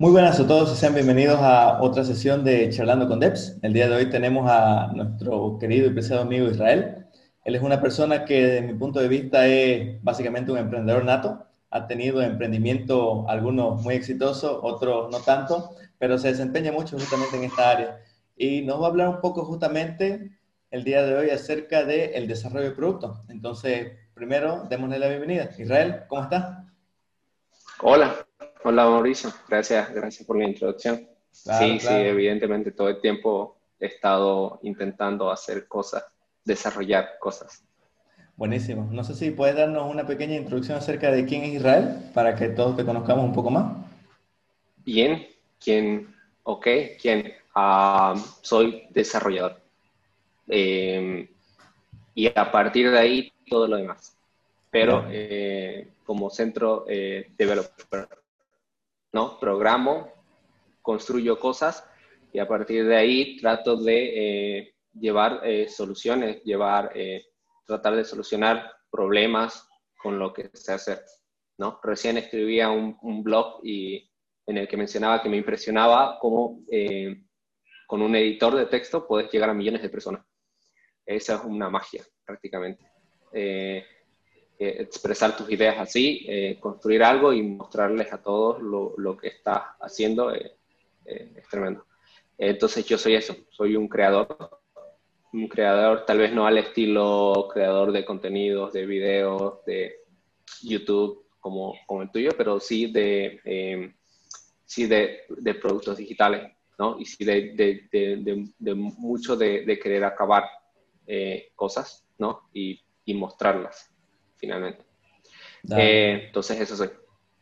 Muy buenas a todos y sean bienvenidos a otra sesión de Charlando con Devs. El día de hoy tenemos a nuestro querido y preciado amigo Israel. Él es una persona que, desde mi punto de vista, es básicamente un emprendedor nato. Ha tenido emprendimiento, algunos muy exitosos, otros no tanto, pero se desempeña mucho justamente en esta área. Y nos va a hablar un poco justamente el día de hoy acerca del desarrollo de productos. Entonces, primero, démosle la bienvenida. Israel, ¿cómo estás? Hola, Hola Mauricio, gracias, gracias por la introducción. sí, sí, evidentemente todo el tiempo he estado intentando hacer cosas, desarrollar cosas. Buenísimo. No sé si puedes darnos una pequeña introducción acerca de quién es Israel para que todos te conozcamos un poco más. Bien, ¿quién? Ok, ¿quién? Ah, soy desarrollador. Em, y a partir de ahí todo lo demás. Pero eh, como centro eh, developer ¿no? Programo, construyo cosas y a partir de ahí trato de eh, llevar eh, soluciones, llevar, eh, tratar de solucionar problemas con lo que se hace, ¿no? Recién escribía un, un, blog y en el que mencionaba que me impresionaba cómo con un editor de texto puedes llegar a millones de personas. Esa es una magia, prácticamente expresar tus ideas así, eh, construir algo y mostrarles a todos lo, lo que estás haciendo eh, eh, es tremendo. Entonces yo soy eso, soy un creador, un creador tal vez no al estilo creador de contenidos, de videos, de YouTube como, como el tuyo, pero sí de, sí de, de, productos digitales, ¿no? Y sí de, de, de mucho de, querer acabar cosas, ¿no? Y, y mostrarlas finalmente. Eh, entonces, eso soy.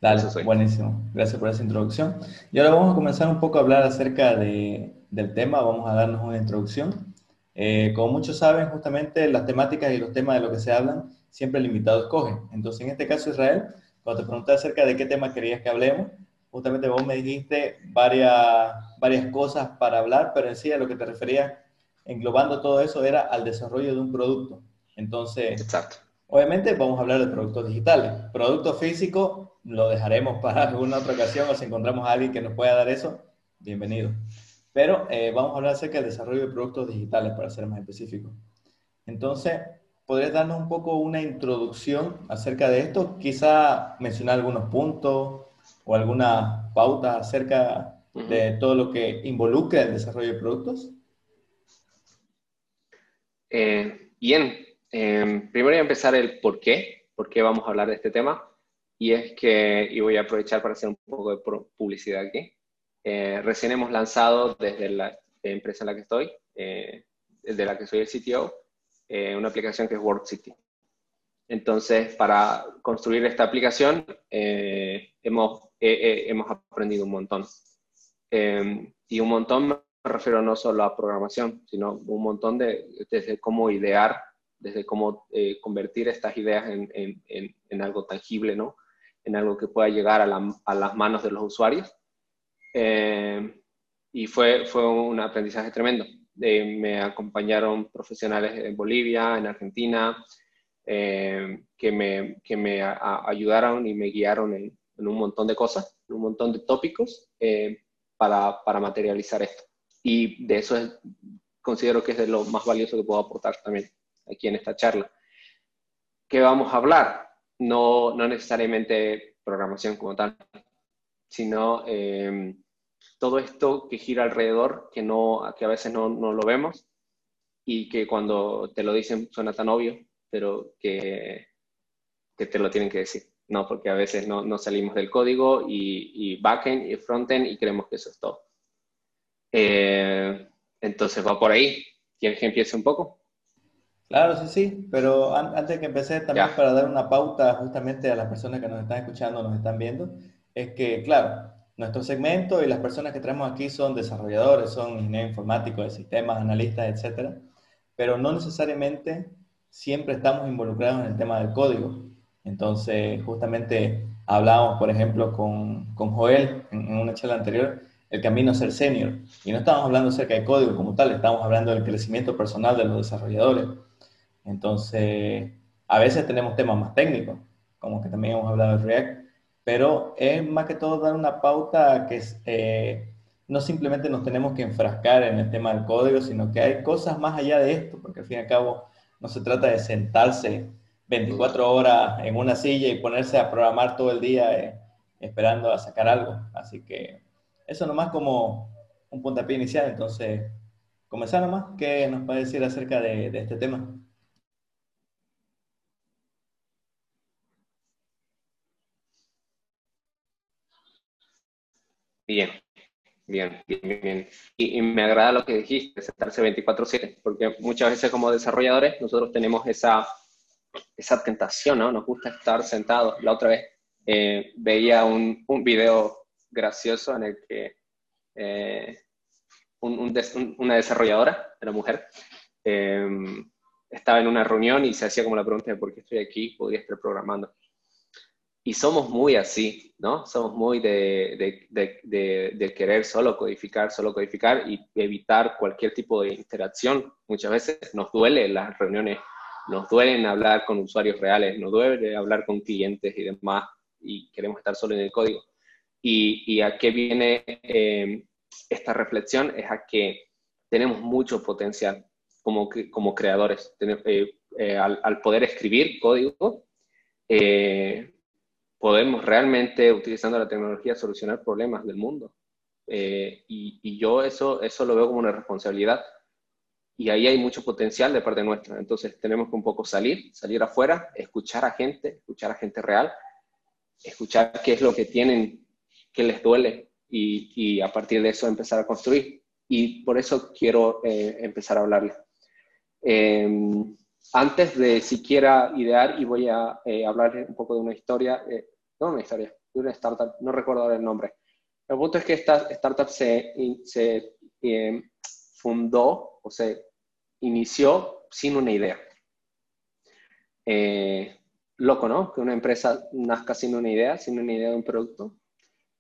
Dale, buenísimo. Gracias por esa introducción. Y ahora vamos a comenzar un poco a hablar acerca de, del tema, vamos a darnos una introducción. Eh, como muchos saben, justamente las temáticas y los temas de lo que se hablan, siempre el invitado escoge. Entonces, en este caso, Israel, cuando te pregunté acerca de qué tema querías que hablemos, justamente vos me dijiste varias, varias cosas para hablar, pero en sí a lo que te refería, englobando todo eso, era al desarrollo de un producto. Entonces, Exacto. Obviamente vamos a hablar de productos digitales. Producto físico lo dejaremos para alguna otra ocasión o si encontramos a alguien que nos pueda dar eso, bienvenido. Pero eh, vamos a hablar acerca del desarrollo de productos digitales para ser más específico. Entonces, ¿podrías darnos un poco una introducción acerca de esto? Quizá mencionar algunos puntos o alguna pauta acerca de todo lo que involucra el desarrollo de productos. Eh, bien, Em, primero voy a empezar el por qué, por qué vamos a hablar de este tema. Y es que, y voy a aprovechar para hacer un poco de publicidad aquí. Eh, recién hemos lanzado desde la empresa en la que estoy, eh, de la que soy el CTO, eh, una aplicación que es World City. Entonces, para construir esta aplicación, eh, hemos, hemos aprendido un montón. Em, y un montón me refiero no solo a programación, sino un montón de, desde cómo idear desde cómo eh, convertir estas ideas en, en, en, algo tangible, ¿no? En algo que pueda llegar a, la, a las manos de los usuarios. Eh, y fue, fue un aprendizaje tremendo. Eh, me acompañaron profesionales en Bolivia, en Argentina, que me, que me ayudaron y me guiaron en, un montón de cosas, en un montón de tópicos para, para materializar esto. Y de eso es, considero que es de lo más valioso que puedo aportar también aquí en esta charla. ¿Qué vamos a hablar? No, no necesariamente programación como tal, sino eh, todo esto que gira alrededor, que, no, que a veces no, no, lo vemos y que cuando te lo dicen suena tan obvio, pero que, que te lo tienen que decir. No, porque a veces no, no salimos del código y, y, backend y frontend y creemos que eso es todo. Eh, entonces va por ahí. ¿Quieres que empiece un poco? Claro, sí, sí, pero antes de que empecé también para dar una pauta justamente a las personas que nos están escuchando, nos están viendo, es que, claro, nuestro segmento y las personas que traemos aquí son desarrolladores, son ingenieros informáticos de sistemas, analistas, etcétera, pero no necesariamente siempre estamos involucrados en el tema del código. Entonces, justamente hablábamos, por ejemplo, con, con Joel en, en una charla anterior, el camino a ser senior. Y no estamos hablando acerca de código como tal, estamos hablando del crecimiento personal de los desarrolladores. Entonces, a veces tenemos temas más técnicos, como que también hemos hablado de React, pero es más que todo dar una pauta que eh, no simplemente nos tenemos que enfrascar en el tema del código, sino que hay cosas más allá de esto, porque al fin y al cabo no se trata de sentarse 24 horas en una silla y ponerse a programar todo el día eh, esperando a sacar algo. Así que eso nomás como un puntapié inicial. Entonces, comenzar nomás, ¿qué nos puede decir acerca de, de este tema? Bien, bien, bien, bien. Y, me agrada lo que dijiste, sentarse 24/7, porque muchas veces como desarrolladores nosotros tenemos esa, esa tentación, ¿no? Nos gusta estar sentados. La otra vez eh, veía un, un, video gracioso en el que eh, una desarrolladora, una mujer, em, estaba en una reunión y se hacía como la pregunta de por qué estoy aquí, podría estar programando. Y somos muy así, ¿no? Somos muy de, de, de, querer solo codificar, solo codificar y evitar cualquier tipo de interacción. Muchas veces nos duele las reuniones, nos duelen hablar con usuarios reales, nos duele hablar con clientes y demás, y queremos estar solo en el código. ¿Y, y a qué viene eh, esta reflexión? Es a que tenemos mucho potencial como, como creadores. Eh, eh, al, al, poder escribir código, eh, podemos realmente, utilizando la tecnología, solucionar problemas del mundo. Eh, y, yo eso, eso lo veo como una responsabilidad. Y ahí hay mucho potencial de parte nuestra. Entonces tenemos que un poco salir, salir afuera, escuchar a gente, escuchar a gente real, escuchar qué es lo que tienen, qué les duele y, y a partir de eso empezar a construir. Y por eso quiero eh, empezar a hablarles. Eh, antes de siquiera idear, y voy a eh, hablar un poco de una historia, eh, no una historia, de una startup, no recuerdo el nombre. El punto es que esta startup se, se eh, fundó o se inició sin una idea. loco, ¿no? Que una empresa nazca sin una idea, sin una idea de un producto.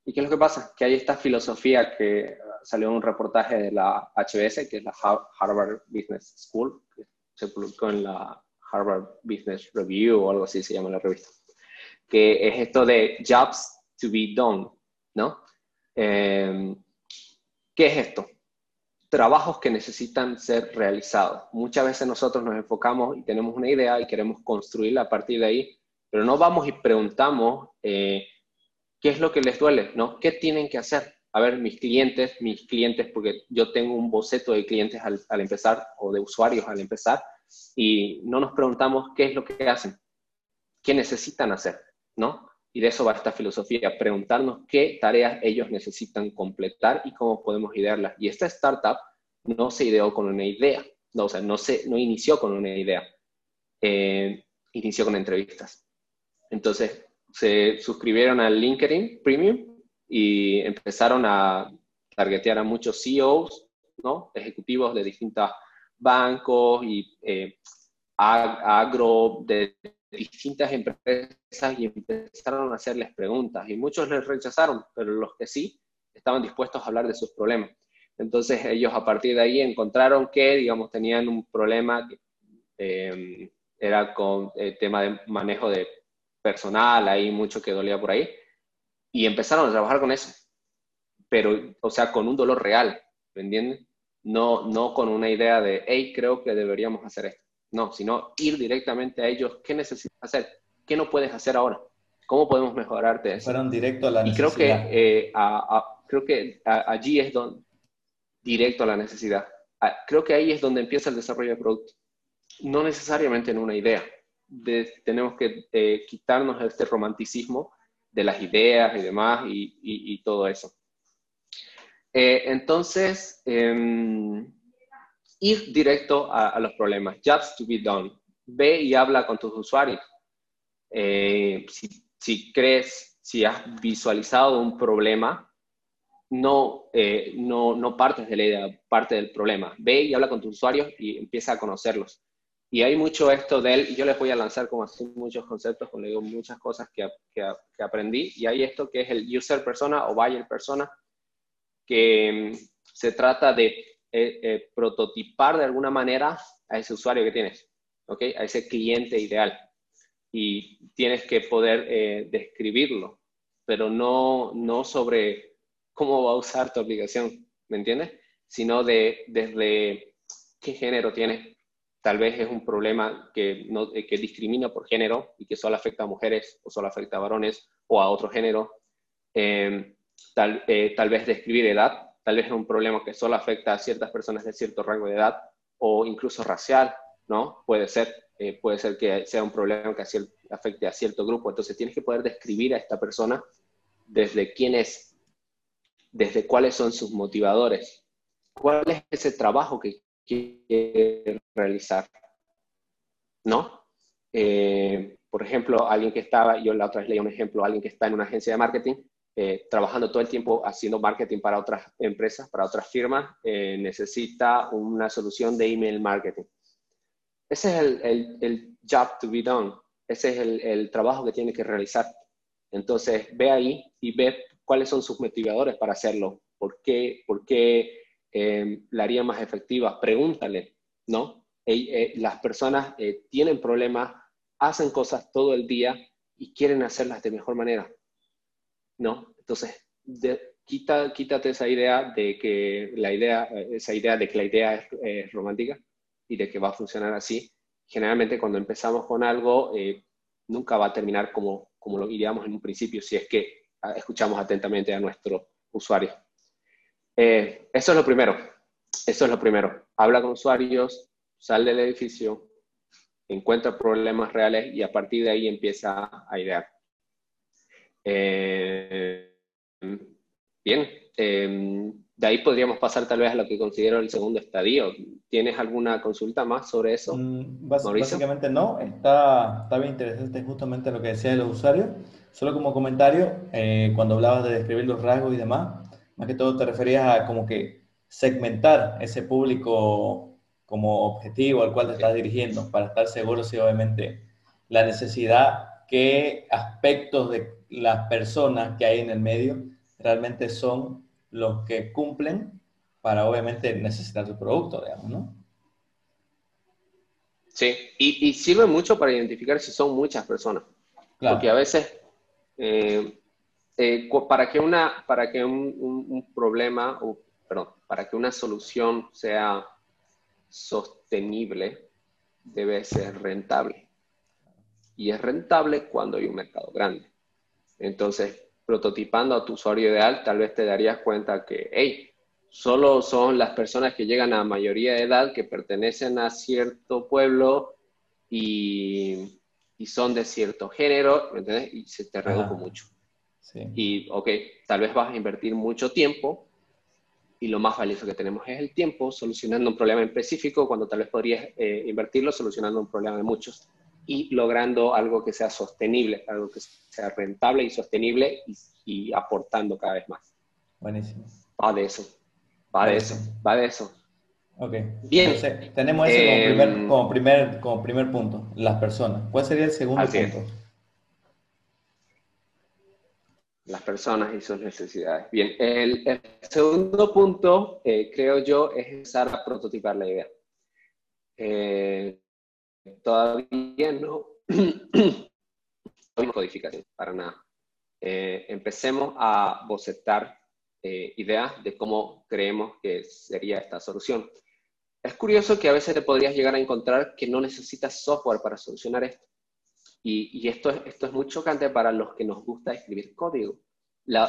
¿Y qué es lo que pasa? Que hay esta filosofía que salió en un reportaje de la HBS, que es la Harvard Business School, se publicó en la Harvard Business Review o algo así se llama la revista, que es esto de jobs to be done, ¿no? Em, ¿Qué es esto? Trabajos que necesitan ser realizados. Muchas veces nosotros nos enfocamos y tenemos una idea y queremos construirla a partir de ahí, pero no vamos y preguntamos eh, qué es lo que les duele, ¿no? ¿Qué tienen que hacer? A ver, mis clientes, mis clientes, porque yo tengo un boceto de clientes al, al empezar o de usuarios al empezar, y no nos preguntamos qué es lo que hacen, qué necesitan hacer, ¿no? Y de eso va esta filosofía, preguntarnos qué tareas ellos necesitan completar y cómo podemos idearlas. Y esta startup no se ideó con una idea, no, o sea, no, se, no inició con una idea, eh, inició con entrevistas. Entonces, se suscribieron al LinkedIn Premium y empezaron a targetear a muchos CEOs, ¿no? ejecutivos de distintas bancos y eh, agro de distintas empresas y empezaron a hacerles preguntas y muchos les rechazaron, pero los que sí estaban dispuestos a hablar de sus problemas. Entonces ellos a partir de ahí encontraron que, digamos, tenían un problema que eh, era con el tema de manejo de personal, hay mucho que dolía por ahí, y empezaron a trabajar con eso, pero, o sea, con un dolor real, ¿me entienden? no, no con una idea de, hey, creo que deberíamos hacer esto. No, sino ir directamente a ellos, ¿qué necesitas hacer? ¿Qué no puedes hacer ahora? ¿Cómo podemos mejorarte eso? Fueron directo a la necesidad. Y creo que, eh, creo que allí es donde, directo a la necesidad. creo que ahí es donde empieza el desarrollo de producto. No necesariamente en una idea. tenemos que eh, quitarnos este romanticismo de las ideas y demás y todo eso. Eh, entonces, em, ir directo a, los problemas, jobs to be done. Ve y habla con tus usuarios. Eh, si, crees, si has visualizado un problema, no, eh, no, no partes de la idea, parte del problema. Ve y habla con tus usuarios y empieza a conocerlos. Y hay mucho esto de él, yo les voy a lanzar como así muchos conceptos, como digo, muchas cosas que, que, aprendí, y hay esto que es el user persona o buyer persona, que mm, se trata de eh, eh, prototipar de alguna manera a ese usuario que tienes, ¿ok? A ese cliente ideal. Y tienes que poder eh, describirlo. pero no, no sobre cómo va a usar tu aplicación, ¿me entiendes? Sino de desde qué género tienes. Tal vez es un problema que, no, que discrimina por género y que solo afecta a mujeres o solo afecta a varones o a otro género. Eh, tal, eh, tal vez describir edad, tal vez es un problema que solo afecta a ciertas personas de cierto rango de edad o incluso racial, ¿no? Puede ser, eh, puede ser que sea un problema que afecte a cierto grupo. Entonces tienes que poder describir a esta persona desde quién es, desde cuáles son sus motivadores, cuál es ese trabajo que quiere realizar, ¿no? Eh, por ejemplo, alguien que estaba, yo la otra vez leí un ejemplo, alguien que está en una agencia de marketing, eh, trabajando todo el tiempo haciendo marketing para otras empresas, para otras firmas, necesita una solución de email marketing ese es el, el, job to be done. Ese es el, el, trabajo que tiene que realizar. Entonces, ve ahí y ve cuáles son sus motivadores para hacerlo. ¿Por qué, por qué eh, la haría más efectiva? Pregúntale, ¿no? Eh, las personas eh, tienen problemas, hacen cosas todo el día y quieren hacerlas de mejor manera, ¿no? Entonces, quita, quítate esa idea de que la idea, esa idea de que la idea es romántica y de que va a funcionar así. Generalmente cuando empezamos con algo, nunca va a terminar como, como lo iríamos en un principio si es que ah, escuchamos atentamente a nuestro usuario. Eh, eso es lo primero. Eso es lo primero. Habla con usuarios, sal del edificio, encuentra problemas reales y a partir de ahí empieza a idear. Eh, bien, de ahí podríamos pasar tal vez a lo que considero el segundo estadio. ¿Tienes alguna consulta más sobre eso? Mm, básicamente no, está, está, bien interesante justamente lo que decía de los usuarios. Solo como comentario, eh, cuando hablabas de describir los rasgos y demás, más que todo te referías a como que segmentar ese público como objetivo al cual te estás dirigiendo, para estar seguro si obviamente la necesidad, qué aspectos de las personas que hay en el medio realmente son los que cumplen para obviamente necesitar su producto, digamos, ¿no? Sí, y, sirve mucho para identificar si son muchas personas. Porque a veces, eh, eh, para que, una, para que un, problema, o, perdón, para que una solución sea sostenible, debe ser rentable. Y es rentable cuando hay un mercado grande. Entonces, prototipando a tu usuario ideal, tal vez te darías cuenta que, hey, solo son las personas que llegan a mayoría de edad, que pertenecen a cierto pueblo y, y son de cierto género, ¿me entiendes? Y se te redujo mucho. Y, ok, tal vez vas a invertir mucho tiempo y lo más valioso que tenemos es el tiempo solucionando un problema específico cuando tal vez podrías eh, invertirlo solucionando un problema de muchos y logrando algo que sea sostenible, algo que sea rentable y sostenible y, aportando cada vez más. Buenísimo. Va de eso, va de eso, va de eso. Ok. Bien. tenemos eso como, primer, em, como, primer, como, primer, punto, las personas. ¿Cuál sería el segundo punto? Las personas y sus necesidades. Bien, el, segundo punto, eh, creo yo, es empezar a prototipar la idea. Eh, todavía no, hay codificación para nada. Eh, empecemos a bocetar ideas de cómo creemos que sería esta solución. Es curioso que a veces te podrías llegar a encontrar que no necesitas software para solucionar esto. Y, y esto, es, esto es muy chocante para los que nos gusta escribir código.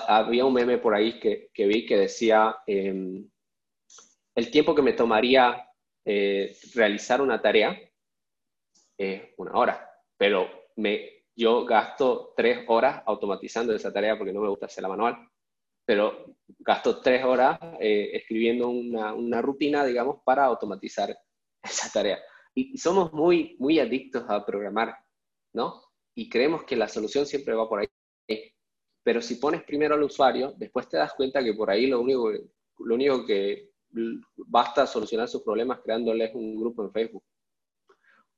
había un meme por ahí que, que vi que decía, em, el tiempo que me tomaría eh, realizar una tarea es una hora, pero me, yo gasto tres horas automatizando esa tarea porque no me gusta hacerla manual, pero gasto tres horas eh, escribiendo una, una, rutina, digamos, para automatizar esa tarea. Y, somos muy, muy adictos a programar, ¿no? Y creemos que la solución siempre va por ahí. Pero si pones primero al usuario, después te das cuenta que por ahí lo único, lo único que basta solucionar sus problemas creándoles un grupo en Facebook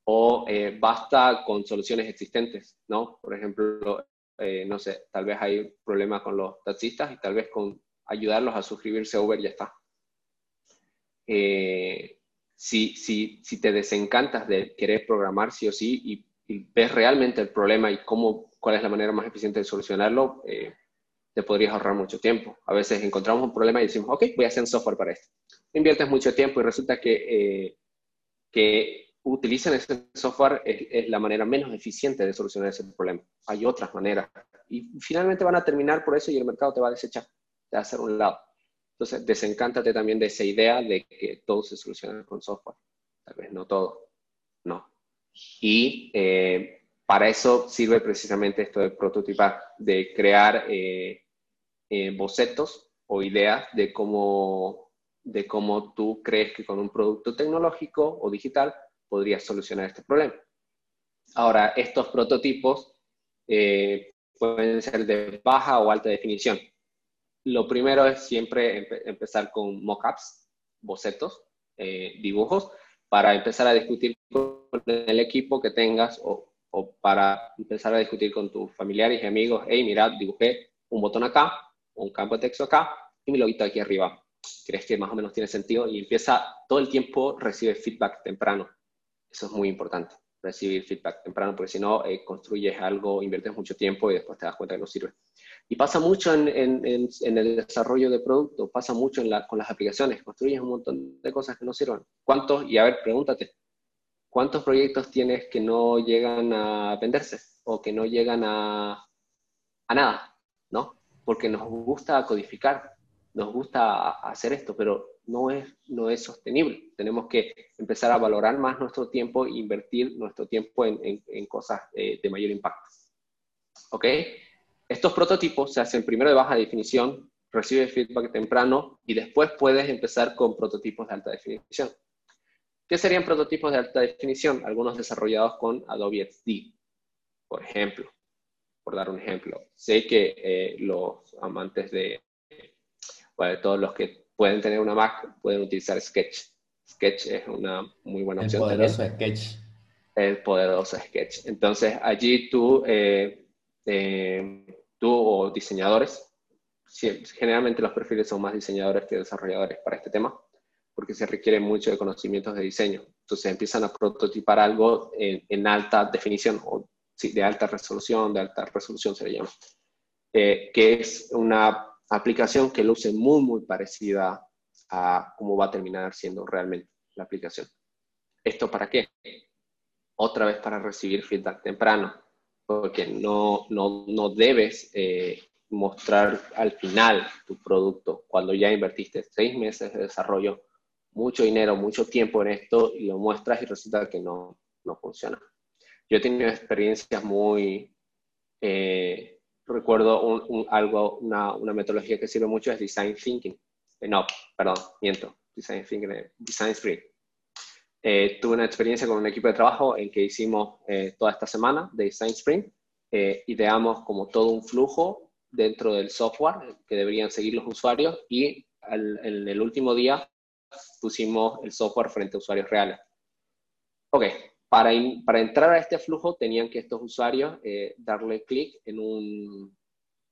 o eh, basta con soluciones existentes, ¿no? Por ejemplo, eh, no sé, tal vez hay problemas con los taxistas y tal vez con ayudarlos a suscribirse a Uber ya está. Eh, si, si, si, te desencantas de querer programar sí o sí y, ves realmente el problema y cómo, cuál es la manera más eficiente de solucionarlo, te podrías ahorrar mucho tiempo. A veces encontramos un problema y decimos, ok, voy a hacer un software para esto. Inviertes mucho tiempo y resulta que, eh, que utilizan ese software es, la manera menos eficiente de solucionar ese problema. Hay otras maneras. Y finalmente van a terminar por eso y el mercado te va a desechar, te va a hacer un lado. Entonces, desencántate también de esa idea de que todo se soluciona con software. Tal vez no todo, no. Y eh, para eso sirve precisamente esto de prototipar, de crear eh, eh, bocetos o ideas de cómo, de cómo tú crees que con un producto tecnológico o digital podrías solucionar este problema. Ahora, estos prototipos pueden ser de baja o alta definición. Lo primero es siempre empezar con mockups, bocetos, dibujos, para empezar a discutir con el equipo que tengas o, para empezar a discutir con tus familiares y amigos, hey, mira, dibujé un botón acá, un campo de texto acá y mi loguito aquí arriba. ¿Crees que más o menos tiene sentido? Y empieza todo el tiempo, recibe feedback temprano. Eso es muy importante, recibir feedback temprano, porque si no, eh, construyes algo, inviertes mucho tiempo y después te das cuenta que no sirve. Y pasa mucho en, el desarrollo de producto, pasa mucho con las aplicaciones, construyes un montón de cosas que no sirven. ¿Cuántos? Y a ver, pregúntate, ¿cuántos proyectos tienes que no llegan a venderse o que no llegan a, a nada? ¿No? Porque nos gusta codificar, nos gusta hacer esto, pero no es, no es sostenible. Tenemos que empezar a valorar más nuestro tiempo e invertir nuestro tiempo en, en cosas de mayor impacto. ¿Ok? Estos prototipos se hacen primero de baja definición, recibe feedback temprano y después puedes empezar con prototipos de alta definición. ¿Qué serían prototipos de alta definición? Algunos desarrollados con Adobe XD, por ejemplo. Por dar un ejemplo. Sé que eh, los amantes de, bueno, todos los que pueden tener una Mac pueden utilizar Sketch. Sketch es una muy buena opción. El poderoso Sketch. El poderoso Sketch. Entonces, allí tú eh, eh, tú o diseñadores, generalmente los perfiles son más diseñadores que desarrolladores para este tema, porque se requiere mucho de conocimientos de diseño. Entonces empiezan a prototipar algo en, alta definición, o de alta resolución, de alta resolución se le llama, eh, que es una aplicación que luce muy, muy parecida a cómo va a terminar siendo realmente la aplicación. ¿Esto para qué? Otra vez para recibir feedback temprano porque no, no, no debes eh, mostrar al final tu producto cuando ya invertiste seis meses de desarrollo, mucho dinero, mucho tiempo en esto y lo muestras y resulta que no, no funciona. Yo he tenido experiencias muy, eh, recuerdo un, algo, una, una, metodología que sirve mucho es Design Thinking. Eh, no, perdón, miento, Design Thinking, Design Sprint eh, tuve una experiencia con un equipo de trabajo en que hicimos eh, toda esta semana de Design Sprint. Eh, ideamos como todo un flujo dentro del software que deberían seguir los usuarios y en el último día pusimos el software frente a usuarios reales. Ok, para, para entrar a este flujo tenían que estos usuarios eh, darle clic en un,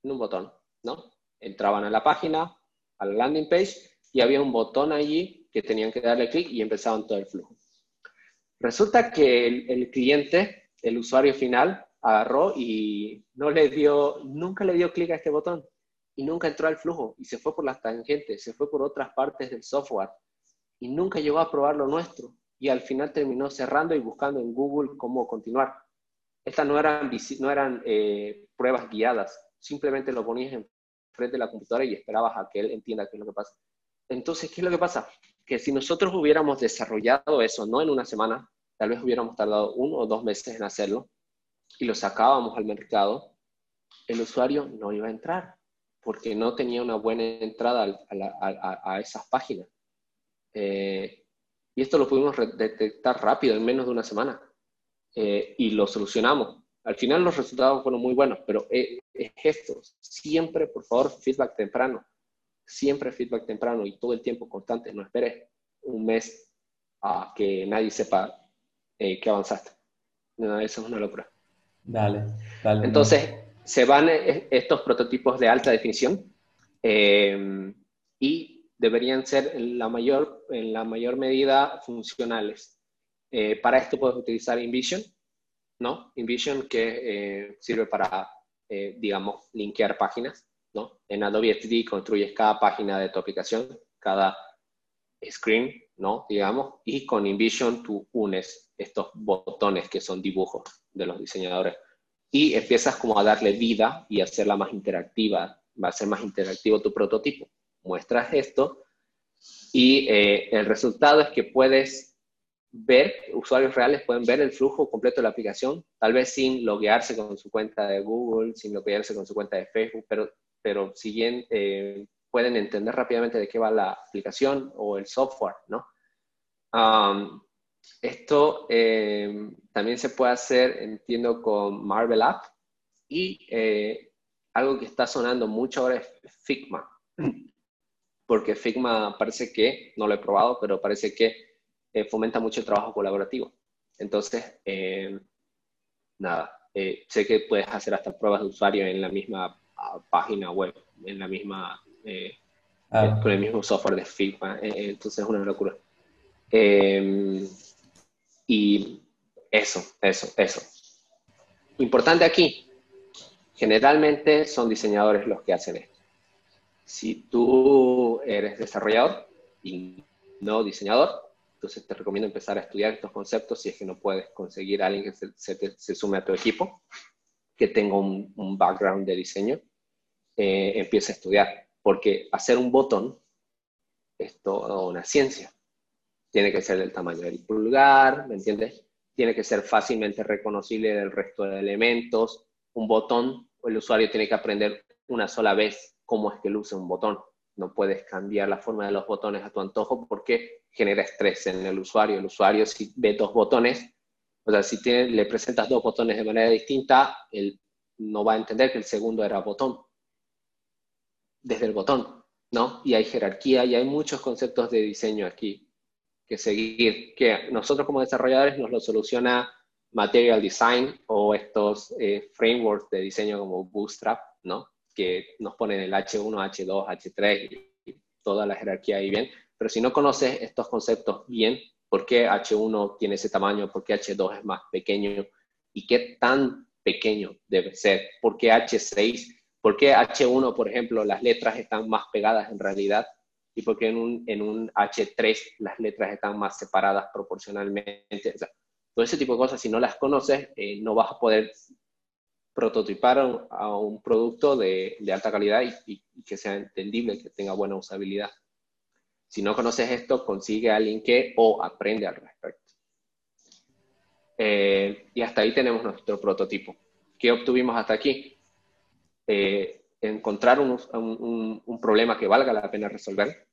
en un botón, ¿no? Entraban a la página, a la landing page y había un botón allí que tenían que darle clic y empezaban todo el flujo. Resulta que el, cliente, el usuario final, agarró y no le dio, nunca le dio clic a este botón y nunca entró al flujo y se fue por las tangentes, se fue por otras partes del software y nunca llegó a probar lo nuestro y al final terminó cerrando y buscando en Google cómo continuar. Estas no eran, no eran eh, pruebas guiadas, simplemente lo ponías en frente de la computadora y esperabas a que él entienda qué es lo que pasa. Entonces, ¿qué es lo que pasa? Que si nosotros hubiéramos desarrollado eso, no en una semana, tal vez hubiéramos tardado uno o dos meses en hacerlo y lo sacábamos al mercado, el usuario no iba a entrar porque no tenía una buena entrada a, esas páginas. Eh, y esto lo pudimos detectar rápido, en menos de una semana, eh, y lo solucionamos. Al final los resultados fueron muy buenos, pero es, es esto, siempre, por favor, feedback temprano siempre feedback temprano y todo el tiempo constante. No esperes un mes a que nadie sepa eh, que avanzaste. No, eso es una locura. Dale, dale. Entonces, se van eh, estos prototipos de alta definición eh, y deberían ser en la mayor, en la mayor medida funcionales. para esto puedes utilizar InVision, ¿no? InVision que sirve para, digamos, linkear páginas ¿no? En Adobe XD construyes cada página de tu aplicación, cada screen, ¿no? Digamos, y con InVision tú unes estos botones que son dibujos de los diseñadores y empiezas como a darle vida y hacerla más interactiva, va a ser más interactivo tu prototipo. Muestras esto y eh, el resultado es que puedes ver, usuarios reales pueden ver el flujo completo de la aplicación, tal vez sin loguearse con su cuenta de Google, sin loguearse con su cuenta de Facebook, pero, pero si bien eh, pueden entender rápidamente de qué va la aplicación o el software, ¿no? esto eh, también se puede hacer, entiendo, con Marvel App y eh, algo que está sonando mucho ahora es Figma, porque Figma parece que, no lo he probado, pero parece que fomenta mucho el trabajo colaborativo. Entonces, nada, sé que puedes hacer hasta pruebas de usuario en la misma página web, en la misma Ah. con el mismo software de Figma. Eh, eh, entonces es una locura. Em, y eso, eso, eso. Importante aquí, generalmente son diseñadores los que hacen esto. Si tú eres desarrollador y no diseñador, entonces te recomiendo empezar a estudiar estos conceptos si es que no puedes conseguir a alguien que se, se, sume a tu equipo, que tenga un, un background de diseño, eh, empieza a estudiar porque hacer un botón es toda una ciencia. Tiene que ser del tamaño del pulgar, ¿me entiendes? Tiene que ser fácilmente reconocible del resto de elementos. Un botón, el usuario tiene que aprender una sola vez cómo es que luce un botón. No puedes cambiar la forma de los botones a tu antojo porque genera estrés en el usuario. El usuario si ve dos botones, o sea, si le presentas dos botones de manera distinta, él no va a entender que el segundo era botón desde el botón, ¿no? Y hay jerarquía y hay muchos conceptos de diseño aquí que seguir, que nosotros como desarrolladores nos lo soluciona Material Design o estos eh, frameworks de diseño como Bootstrap, ¿no? Que nos ponen el H1, H2, H3 y toda la jerarquía ahí bien. Pero si no conoces estos conceptos bien, ¿por qué H1 tiene ese tamaño? ¿Por qué H2 es más pequeño? ¿Y qué tan pequeño debe ser? ¿Por qué H6 ¿Por qué H1, por ejemplo, las letras están más pegadas en realidad? ¿Y por qué en un, en un H3 las letras están más separadas proporcionalmente? todo ese tipo de cosas, si no las conoces, eh, no vas a poder prototipar a un producto de, de alta calidad y, que sea entendible, que tenga buena usabilidad. Si no conoces esto, consigue a alguien que o aprende al respecto. Eh, y hasta ahí tenemos nuestro prototipo. ¿Qué obtuvimos hasta aquí? Eh, encontrar un, problema que valga la pena resolver.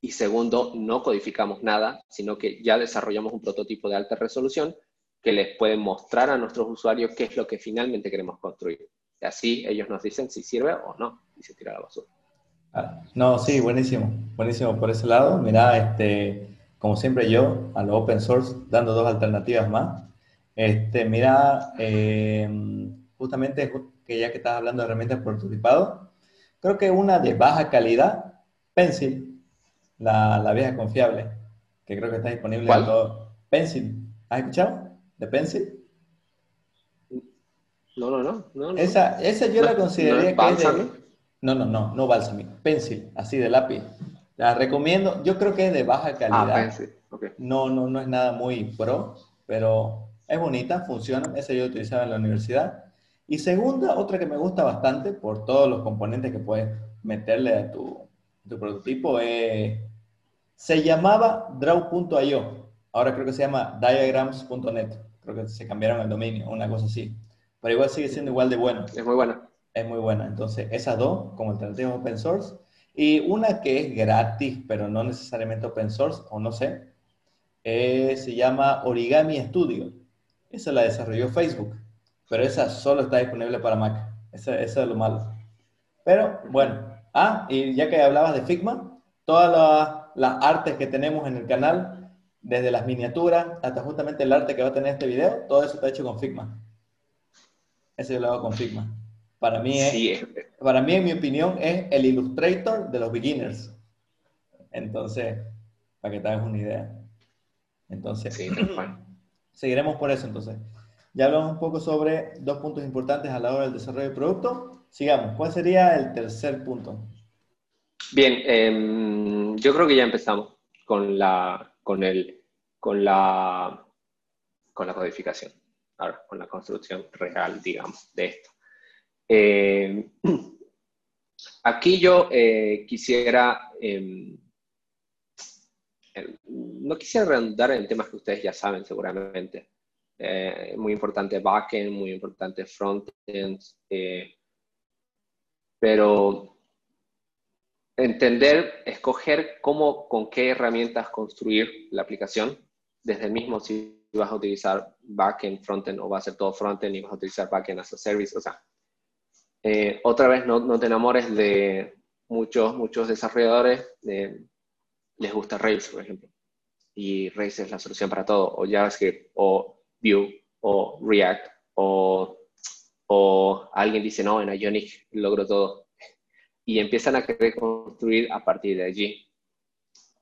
Y segundo, no codificamos nada, sino que ya desarrollamos un prototipo de alta resolución que les puede mostrar a nuestros usuarios qué es lo que finalmente queremos construir. Y así ellos nos dicen si sirve o no, y se tira la basura. Ah, no, sí, buenísimo, buenísimo por ese lado. Mira, este, como siempre yo, a lo open source, dando dos alternativas más. Este, mira, eh, justamente que ya que estás hablando de herramientas prototipado, creo que una de baja calidad, Pencil, la, la vieja confiable, que creo que está disponible ¿Cuál? en todo. Pencil, ¿has escuchado? ¿De Pencil? No, no, no. no, Esa, esa yo la consideraría que es de... No, no, no, no Balsamic, Pencil, así de lápiz. La recomiendo, yo creo que es de baja ah, calidad. Ah, Pencil, okay. No, no, no es nada muy pro, pero es bonita, funciona. Esa yo utilizaba en la universidad. Y segunda, otra que me gusta bastante por todos los componentes que puedes meterle a tu, tu prototipo, se llamaba draw.io. Ahora creo que se llama diagrams.net. Creo que se cambiaron el dominio, una cosa así. Pero igual sigue siendo igual de bueno. Es muy buena. Es muy buena. Entonces, esas dos como alternativa open source. Y una que es gratis, pero no necesariamente open source, o no sé, eh, se llama Origami Studio. Esa la desarrolló Facebook pero esa solo está disponible para Mac. Eso, es lo malo. Pero bueno, ah, y ya que hablabas de Figma, todas las, artes que tenemos en el canal, desde las miniaturas hasta justamente el arte que va a tener este video, todo eso está hecho con Figma. Eso yo lo hago con Figma. Para mí, es, para mí, en mi opinión, es el Illustrator de los beginners. Entonces, para que te hagas una idea. Entonces, seguiremos por eso entonces. Ya hablamos un poco sobre dos puntos importantes a la hora del desarrollo del producto. Sigamos. ¿Cuál sería el tercer punto? Bien, em, yo creo que ya empezamos con la, con el, con la, con la codificación, ahora con la construcción real, digamos, de esto. Em, aquí yo eh, quisiera, em, no quisiera redundar en temas que ustedes ya saben seguramente, eh, muy importante backend, muy importante frontend, eh, pero entender, escoger cómo, con qué herramientas construir la aplicación, desde el mismo si vas a utilizar backend, frontend o va a ser todo frontend y vas a utilizar backend as a service, o sea, eh, otra vez no, no, te enamores de muchos, muchos desarrolladores, les gusta Rails, por ejemplo, y Rails es la solución para todo, o JavaScript, o Vue o React o, o alguien dice, no, en Ionic logro todo. Y empiezan a querer construir a partir de allí.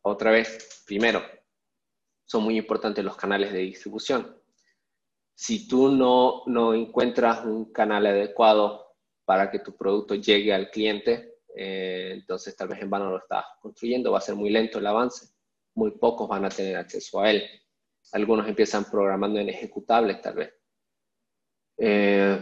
Otra vez, primero, son muy importantes los canales de distribución. Si tú no, no encuentras un canal adecuado para que tu producto llegue al cliente, eh, entonces tal vez en vano lo estás construyendo, va a ser muy lento el avance, muy pocos van a tener acceso a él algunos empiezan programando en ejecutables tal vez. Eh,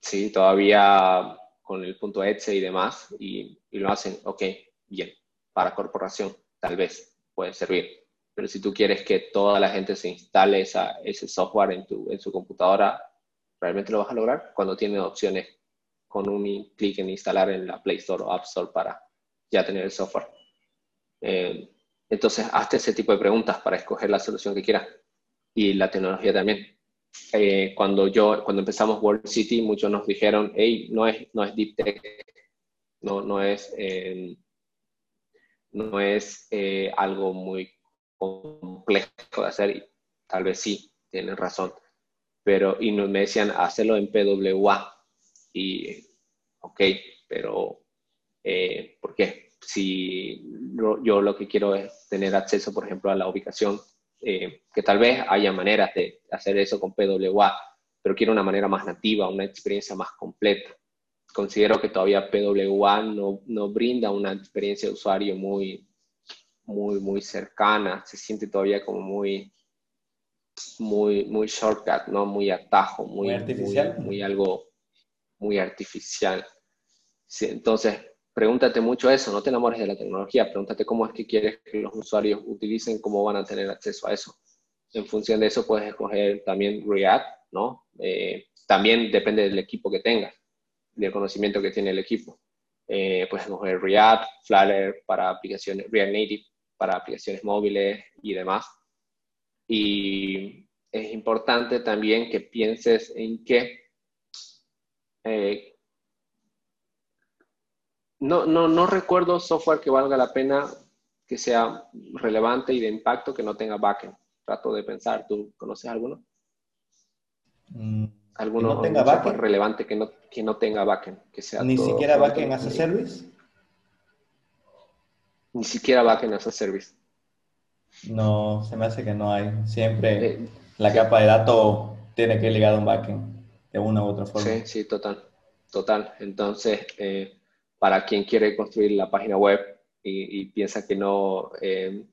sí, todavía con el punto .exe y demás, y, lo hacen, ok, bien, para corporación, tal vez puede servir. Pero si tú quieres que toda la gente se instale ese software en, tu, en su computadora, ¿realmente lo vas a lograr? Cuando tiene opciones con un clic en instalar en la Play Store o App Store para ya tener el software. Eh, entonces, hazte ese tipo de preguntas para escoger la solución que quieras. Y la tecnología también. Eh, cuando yo, cuando empezamos World City, muchos nos dijeron, hey, no es, no es Deep Tech, no, no es, eh, no es eh, algo muy complejo de hacer. Y tal vez sí, tienen razón. Pero, y me decían, hacerlo en PWA. Y, ok, pero, ¿por qué? Si yo lo que quiero es tener acceso, por ejemplo, a la ubicación, eh, que tal vez haya maneras de hacer eso con PWA, pero quiero una manera más nativa, una experiencia más completa. Considero que todavía PWA no, no brinda una experiencia de usuario muy, muy, muy cercana, se siente todavía como muy, muy, muy shortcut, ¿no? Muy atajo, muy, muy artificial. Muy, algo muy artificial. entonces, pregúntate mucho eso, no te enamores de la tecnología, pregúntate cómo es que quieres que los usuarios utilicen, cómo van a tener acceso a eso. En función de eso puedes escoger también React, ¿no? Eh, también depende del equipo que tengas, del conocimiento que tiene el equipo. Eh, puedes escoger React, Flutter para aplicaciones, React Native para aplicaciones móviles y demás. Y es importante también que pienses en que eh, no, no, no recuerdo software que valga la pena que sea relevante y de impacto que no tenga backend. Trato de pensar, ¿tú conoces alguno? Mm, ¿Alguno no tenga backend? relevante que no, que no tenga backend? Que sea ¿Ni siquiera backend as a service? Ni siquiera backend as a service. No, se me hace que no hay. Siempre eh, la capa de datos tiene que ir ligada a un backend de una u otra forma. Sí, sí, total. Total. Entonces, eh, para quien quiere construir la página web y, piensa que no, eh,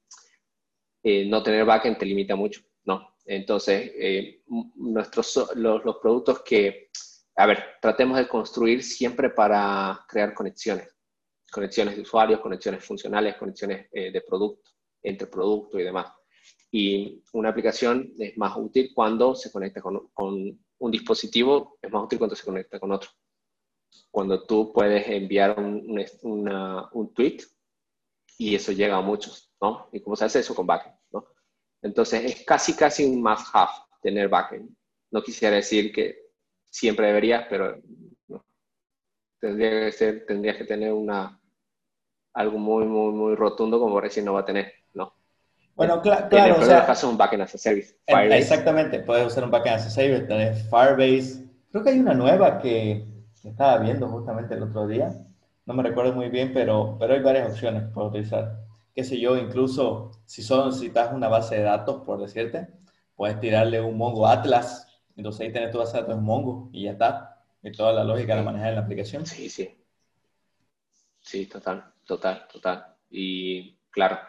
eh, no tener backend te limita mucho. No. Entonces, eh, nuestros, los, productos que, a ver, tratemos de construir siempre para crear conexiones. Conexiones de usuarios, conexiones funcionales, conexiones de producto, entre producto y demás. Y una aplicación es más útil cuando se conecta con, con un dispositivo, es más útil cuando se conecta con otro cuando tú puedes enviar un, un tweet y eso llega a muchos, ¿no? Y cómo se hace eso con backend, ¿no? Entonces es casi, casi un must-have tener backend. No quisiera decir que siempre deberías, pero tendría que ser, tendrías que tener una, algo muy, muy, muy rotundo como decir no va a tener, ¿no? Bueno, claro, claro. En el caso un backend as a service. Exactamente, puedes usar un backend as a service, tenés Firebase. Creo que hay una nueva que estaba viendo justamente el otro día. No me recuerdo muy bien, pero, pero hay varias opciones para utilizar. Qué sé yo, incluso si solo necesitas una base de datos, por decirte, puedes tirarle un Mongo Atlas Entonces ahí tienes tu base de datos en Mongo y ya está. Y toda la lógica de manejar la aplicación. Sí, sí. Sí, total, total, total. Y claro.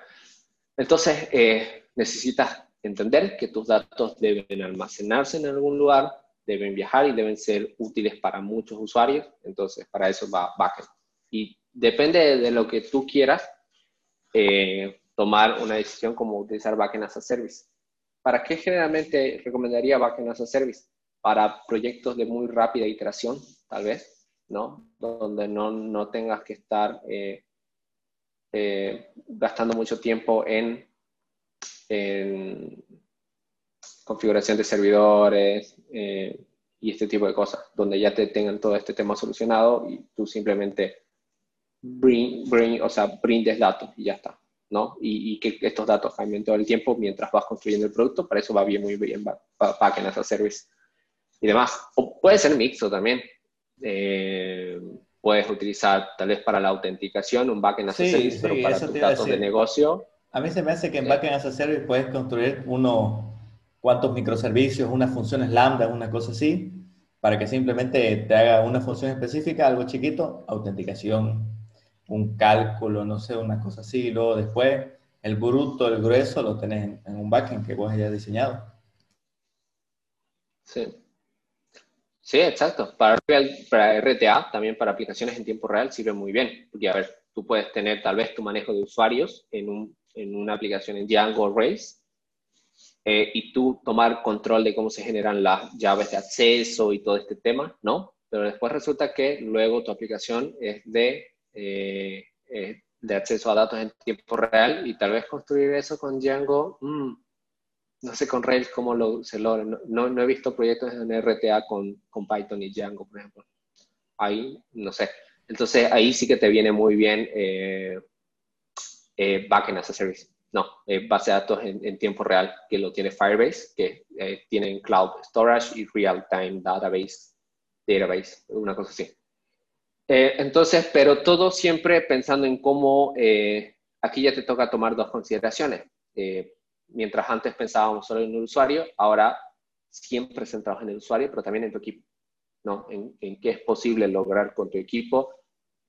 Entonces, eh, necesitas entender que tus datos deben almacenarse en algún lugar, deben viajar y deben ser útiles para muchos usuarios. Entonces, para eso va backend. Y depende de lo que tú quieras, eh, tomar una decisión como utilizar backend as a service. ¿Para qué generalmente recomendaría backend as a service? Para proyectos de muy rápida iteración, tal vez, ¿no? Donde no, no tengas que estar eh, eh, gastando mucho tiempo en, en configuración de servidores eh, y este tipo de cosas, donde ya te tengan todo este tema solucionado y tú simplemente bring, bring, o sea, brindes datos y ya está. ¿no? Y, que estos datos cambien todo el tiempo mientras vas construyendo el producto, para eso va bien, muy bien backend as a service y demás. O puede ser mixto también. Eh, puedes utilizar tal vez para la autenticación un backend as a service, pero para tus datos de negocio. A mí se me hace que en backend as a service puedes construir unos cuantos microservicios, unas funciones lambda, una cosa así, para que simplemente te haga una función específica, algo chiquito, autenticación, un cálculo, no sé, una cosa así, y luego después el bruto, el grueso lo tenés en, un backend que vos hayas diseñado. Sí. Sí, exacto. Para, para RTA, también para aplicaciones en tiempo real, sirve muy bien. Porque, a ver, tú puedes tener tal vez tu manejo de usuarios en, un, en una aplicación en Django Rails eh, y tú tomar control de cómo se generan las llaves de acceso y todo este tema, ¿no? Pero después resulta que luego tu aplicación es de eh, eh, de acceso a datos en tiempo real y tal vez construir eso con Django, mm, no sé con Rails cómo lo, se logra. No, no, he visto proyectos en RTA con, con, Python y Django, por ejemplo. Ahí, no sé. Entonces ahí sí que te viene muy bien eh, eh backend as a service. No, base de datos en, en, tiempo real, que lo tiene Firebase, que tienen Cloud Storage y Real Time Database, Database, una cosa así. Eh, entonces, pero todo siempre pensando en cómo eh, aquí ya te toca tomar dos consideraciones. Eh, mientras antes pensábamos solo en el usuario, ahora siempre centrados en el usuario, pero también en tu equipo, ¿no? En, qué es posible lograr con tu equipo,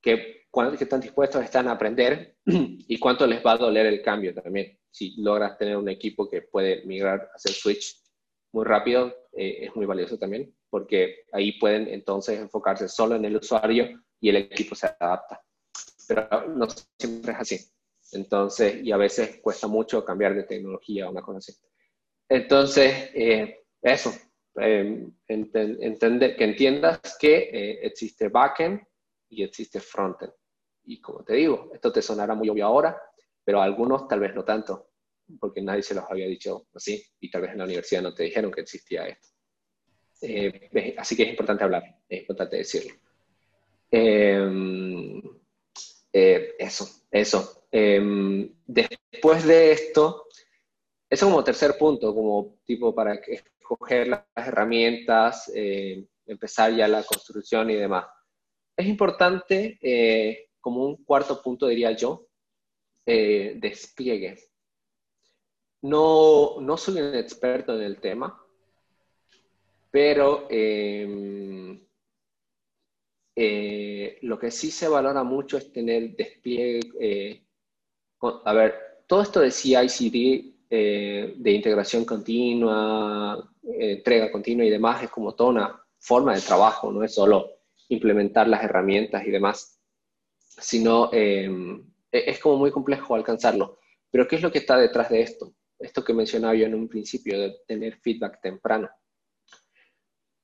qué, cuánto están dispuestos están a aprender y cuánto les va a doler el cambio también. Si logras tener un equipo que puede migrar, hacer switch muy rápido, es muy valioso también, porque ahí pueden entonces enfocarse solo en el usuario y el equipo se adapta. Pero no siempre es así. Entonces, y a veces cuesta mucho cambiar de tecnología o una cosa así. Entonces, eh, eso, eh, entender, que entiendas que eh, existe backend y existe frontend. Y como te digo, esto te sonará muy obvio ahora, pero a algunos tal vez no tanto, porque nadie se los había dicho así, y tal vez en la universidad no te dijeron que existía esto. así que es importante hablar, es importante decirlo. Em, eh, eso, eso. Em, después de esto, eso como tercer punto, como tipo para escoger las herramientas, eh, empezar ya la construcción y demás. Es importante, eh, como un cuarto punto diría yo, despliegue. No, no soy un experto en el tema, pero em, eh, lo que sí se valora mucho es tener despliegue. Eh, a ver, todo esto de CI/CD, eh, de integración continua, entrega continua y demás, es como toda una forma de trabajo, no es solo implementar las herramientas y demás, sino e-, es como muy complejo alcanzarlo. Pero ¿qué es lo que está detrás de esto? Esto que mencionaba yo en un principio, de tener feedback temprano.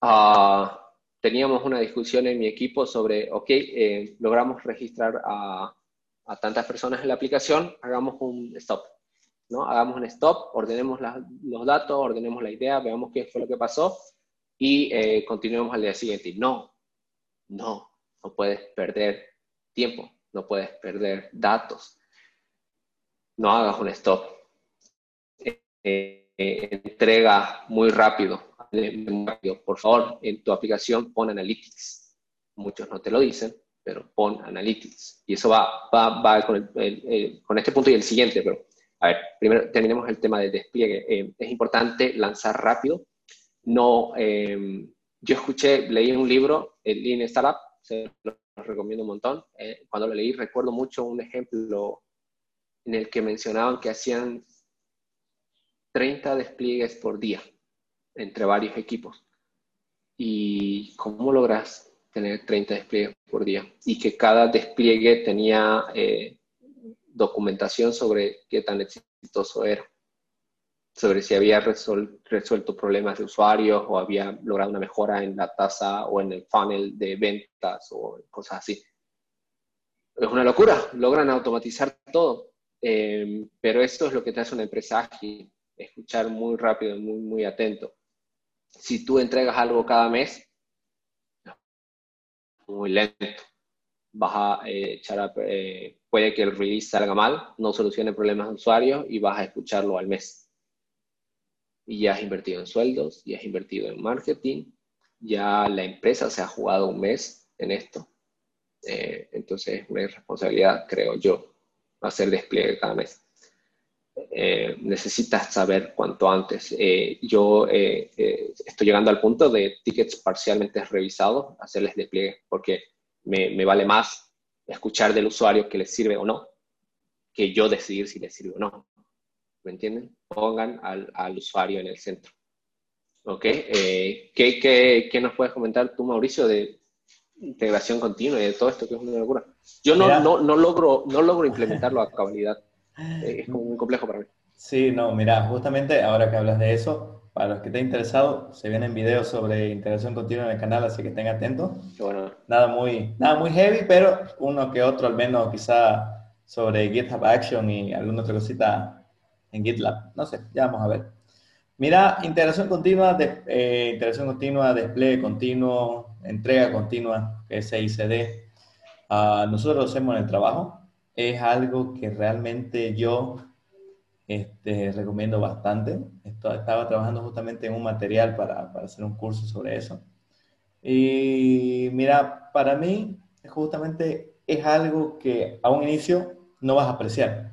Ah, teníamos una discusión en mi equipo sobre, ok, eh, logramos registrar a, a, tantas personas en la aplicación, hagamos un stop, ¿no? Hagamos un stop, ordenemos los datos, ordenemos la idea, veamos qué fue lo que pasó y eh, continuemos al día siguiente. No, no, no puedes perder tiempo, no puedes perder datos. No hagas un stop. Eh, entrega muy rápido por favor, en tu aplicación pon Analytics. Muchos no te lo dicen, pero pon Analytics. Y eso va, va, va con, este punto y el siguiente, pero a ver, primero terminemos el tema del despliegue. Eh, es importante lanzar rápido no, yo escuché, leí un libro, el Lean Startup, se lo recomiendo un montón. Eh, cuando lo leí recuerdo mucho un ejemplo en el que mencionaban que hacían 30 despliegues por día entre varios equipos. ¿Y cómo logras tener 30 despliegues por día? Y que cada despliegue tenía eh, documentación sobre qué tan exitoso era, sobre si había resuelto problemas de usuarios o había logrado una mejora en la tasa o en el funnel de ventas o cosas así. Es una locura, logran automatizar todo, eh, pero esto es lo que te hace una empresa ágil, escuchar muy rápido, muy, muy atento. Si tú entregas algo cada mes, muy lento. Vas a eh, eh, puede que el release salga mal, no solucione problemas de usuarios y vas a escucharlo al mes. Y ya has invertido en sueldos, ya has invertido en marketing, ya la empresa se ha jugado un mes en esto. Eh, entonces es una responsabilidad, creo yo, hacer despliegue cada mes. Eh, necesitas saber cuanto antes. Eh, yo estoy llegando al punto de tickets parcialmente revisados, hacerles despliegue, porque me, me vale más escuchar del usuario que les sirve o no, que yo decidir si les sirve o no. ¿Me entienden? Pongan al, al usuario en el centro. ¿Ok? Eh, ¿qué, qué, qué, nos puedes comentar tú, Mauricio, de integración continua y de todo esto que es una locura? Yo no, no, no, logro, no logro implementarlo a cabalidad. Eh, es muy complejo para mí. Sí, no, mira, justamente ahora que hablas de eso, para los que estén interesados, se vienen videos sobre integración continua en el canal, así que estén atentos. Bueno. Nada muy, nada muy heavy, pero uno que otro al menos quizá sobre GitHub Action y alguna otra cosita en GitLab. No sé, ya vamos a ver. Mira, integración continua, eh, integración continua, despliegue continuo, entrega continua, que es ICD. Uh, nosotros lo hacemos en el trabajo. Es algo que realmente yo este, recomiendo bastante. estaba trabajando justamente en un material para, hacer un curso sobre eso. Y mira, para mí justamente es algo que a un inicio no vas a apreciar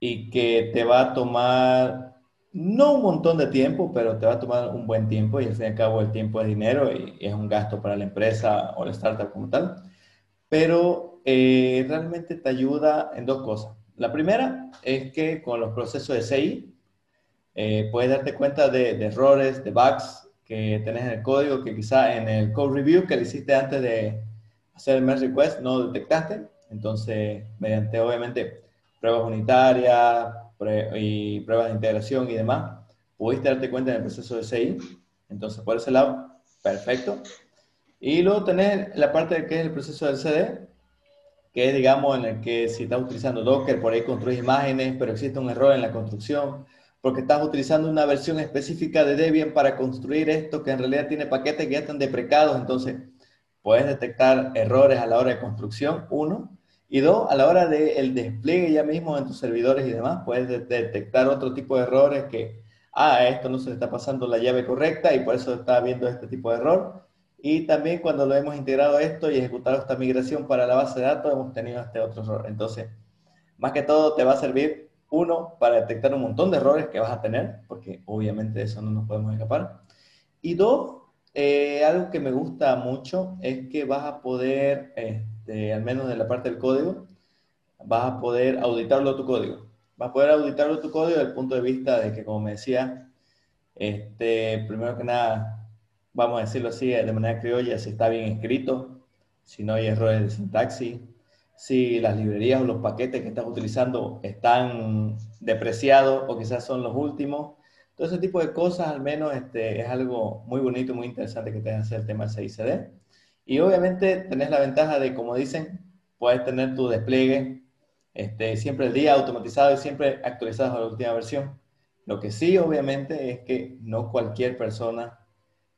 y que te va a tomar no un montón de tiempo, pero te va a tomar un buen tiempo y al fin y al cabo el tiempo es dinero y, es un gasto para la empresa o la startup como tal. Pero eh, realmente te ayuda en dos cosas. La primera es que con los procesos de CI eh, puedes darte cuenta de, errores, de bugs que tenés en el código que quizá en el code review que le hiciste antes de hacer el merge request no detectaste. Entonces, mediante obviamente pruebas unitarias y pruebas de integración y demás, pudiste darte cuenta en el proceso de CI. Entonces, por ese lado, perfecto. Y luego tenés la parte que es el proceso del CD, que es, digamos, en el que si estás utilizando Docker, por ahí construyes imágenes, pero existe un error en la construcción, porque estás utilizando una versión específica de Debian para construir esto, que en realidad tiene paquetes que ya están deprecados, entonces puedes detectar errores a la hora de construcción, uno, y dos, a la hora del despliegue ya mismo en tus servidores y demás, puedes detectar otro tipo de errores que, ah, esto no se le está pasando la llave correcta y por eso está habiendo este tipo de error. Y también cuando lo hemos integrado esto y ejecutado esta migración para la base de datos, hemos tenido este otro error. Entonces, más que todo te va a servir, uno, para detectar un montón de errores que vas a tener, porque obviamente de eso no nos podemos escapar. Y dos, eh, algo que me gusta mucho es que vas a poder, este, al menos de la parte del código, vas a poder auditarlo tu código. Vas a poder auditarlo tu código desde el punto de vista de que, como me decía, este, primero que nada, vamos a decirlo así, de manera criolla, si está bien escrito, si no hay errores de sintaxis, si las librerías o los paquetes que estás utilizando están depreciados o quizás son los últimos. Todo ese tipo de cosas, al menos, este, es algo muy bonito, muy interesante que te hacer el tema del CICD. Y obviamente tenés la ventaja de, como dicen, puedes tener tu despliegue este, siempre el día automatizado y siempre actualizado a la última versión. Lo que sí, obviamente, es que no cualquier persona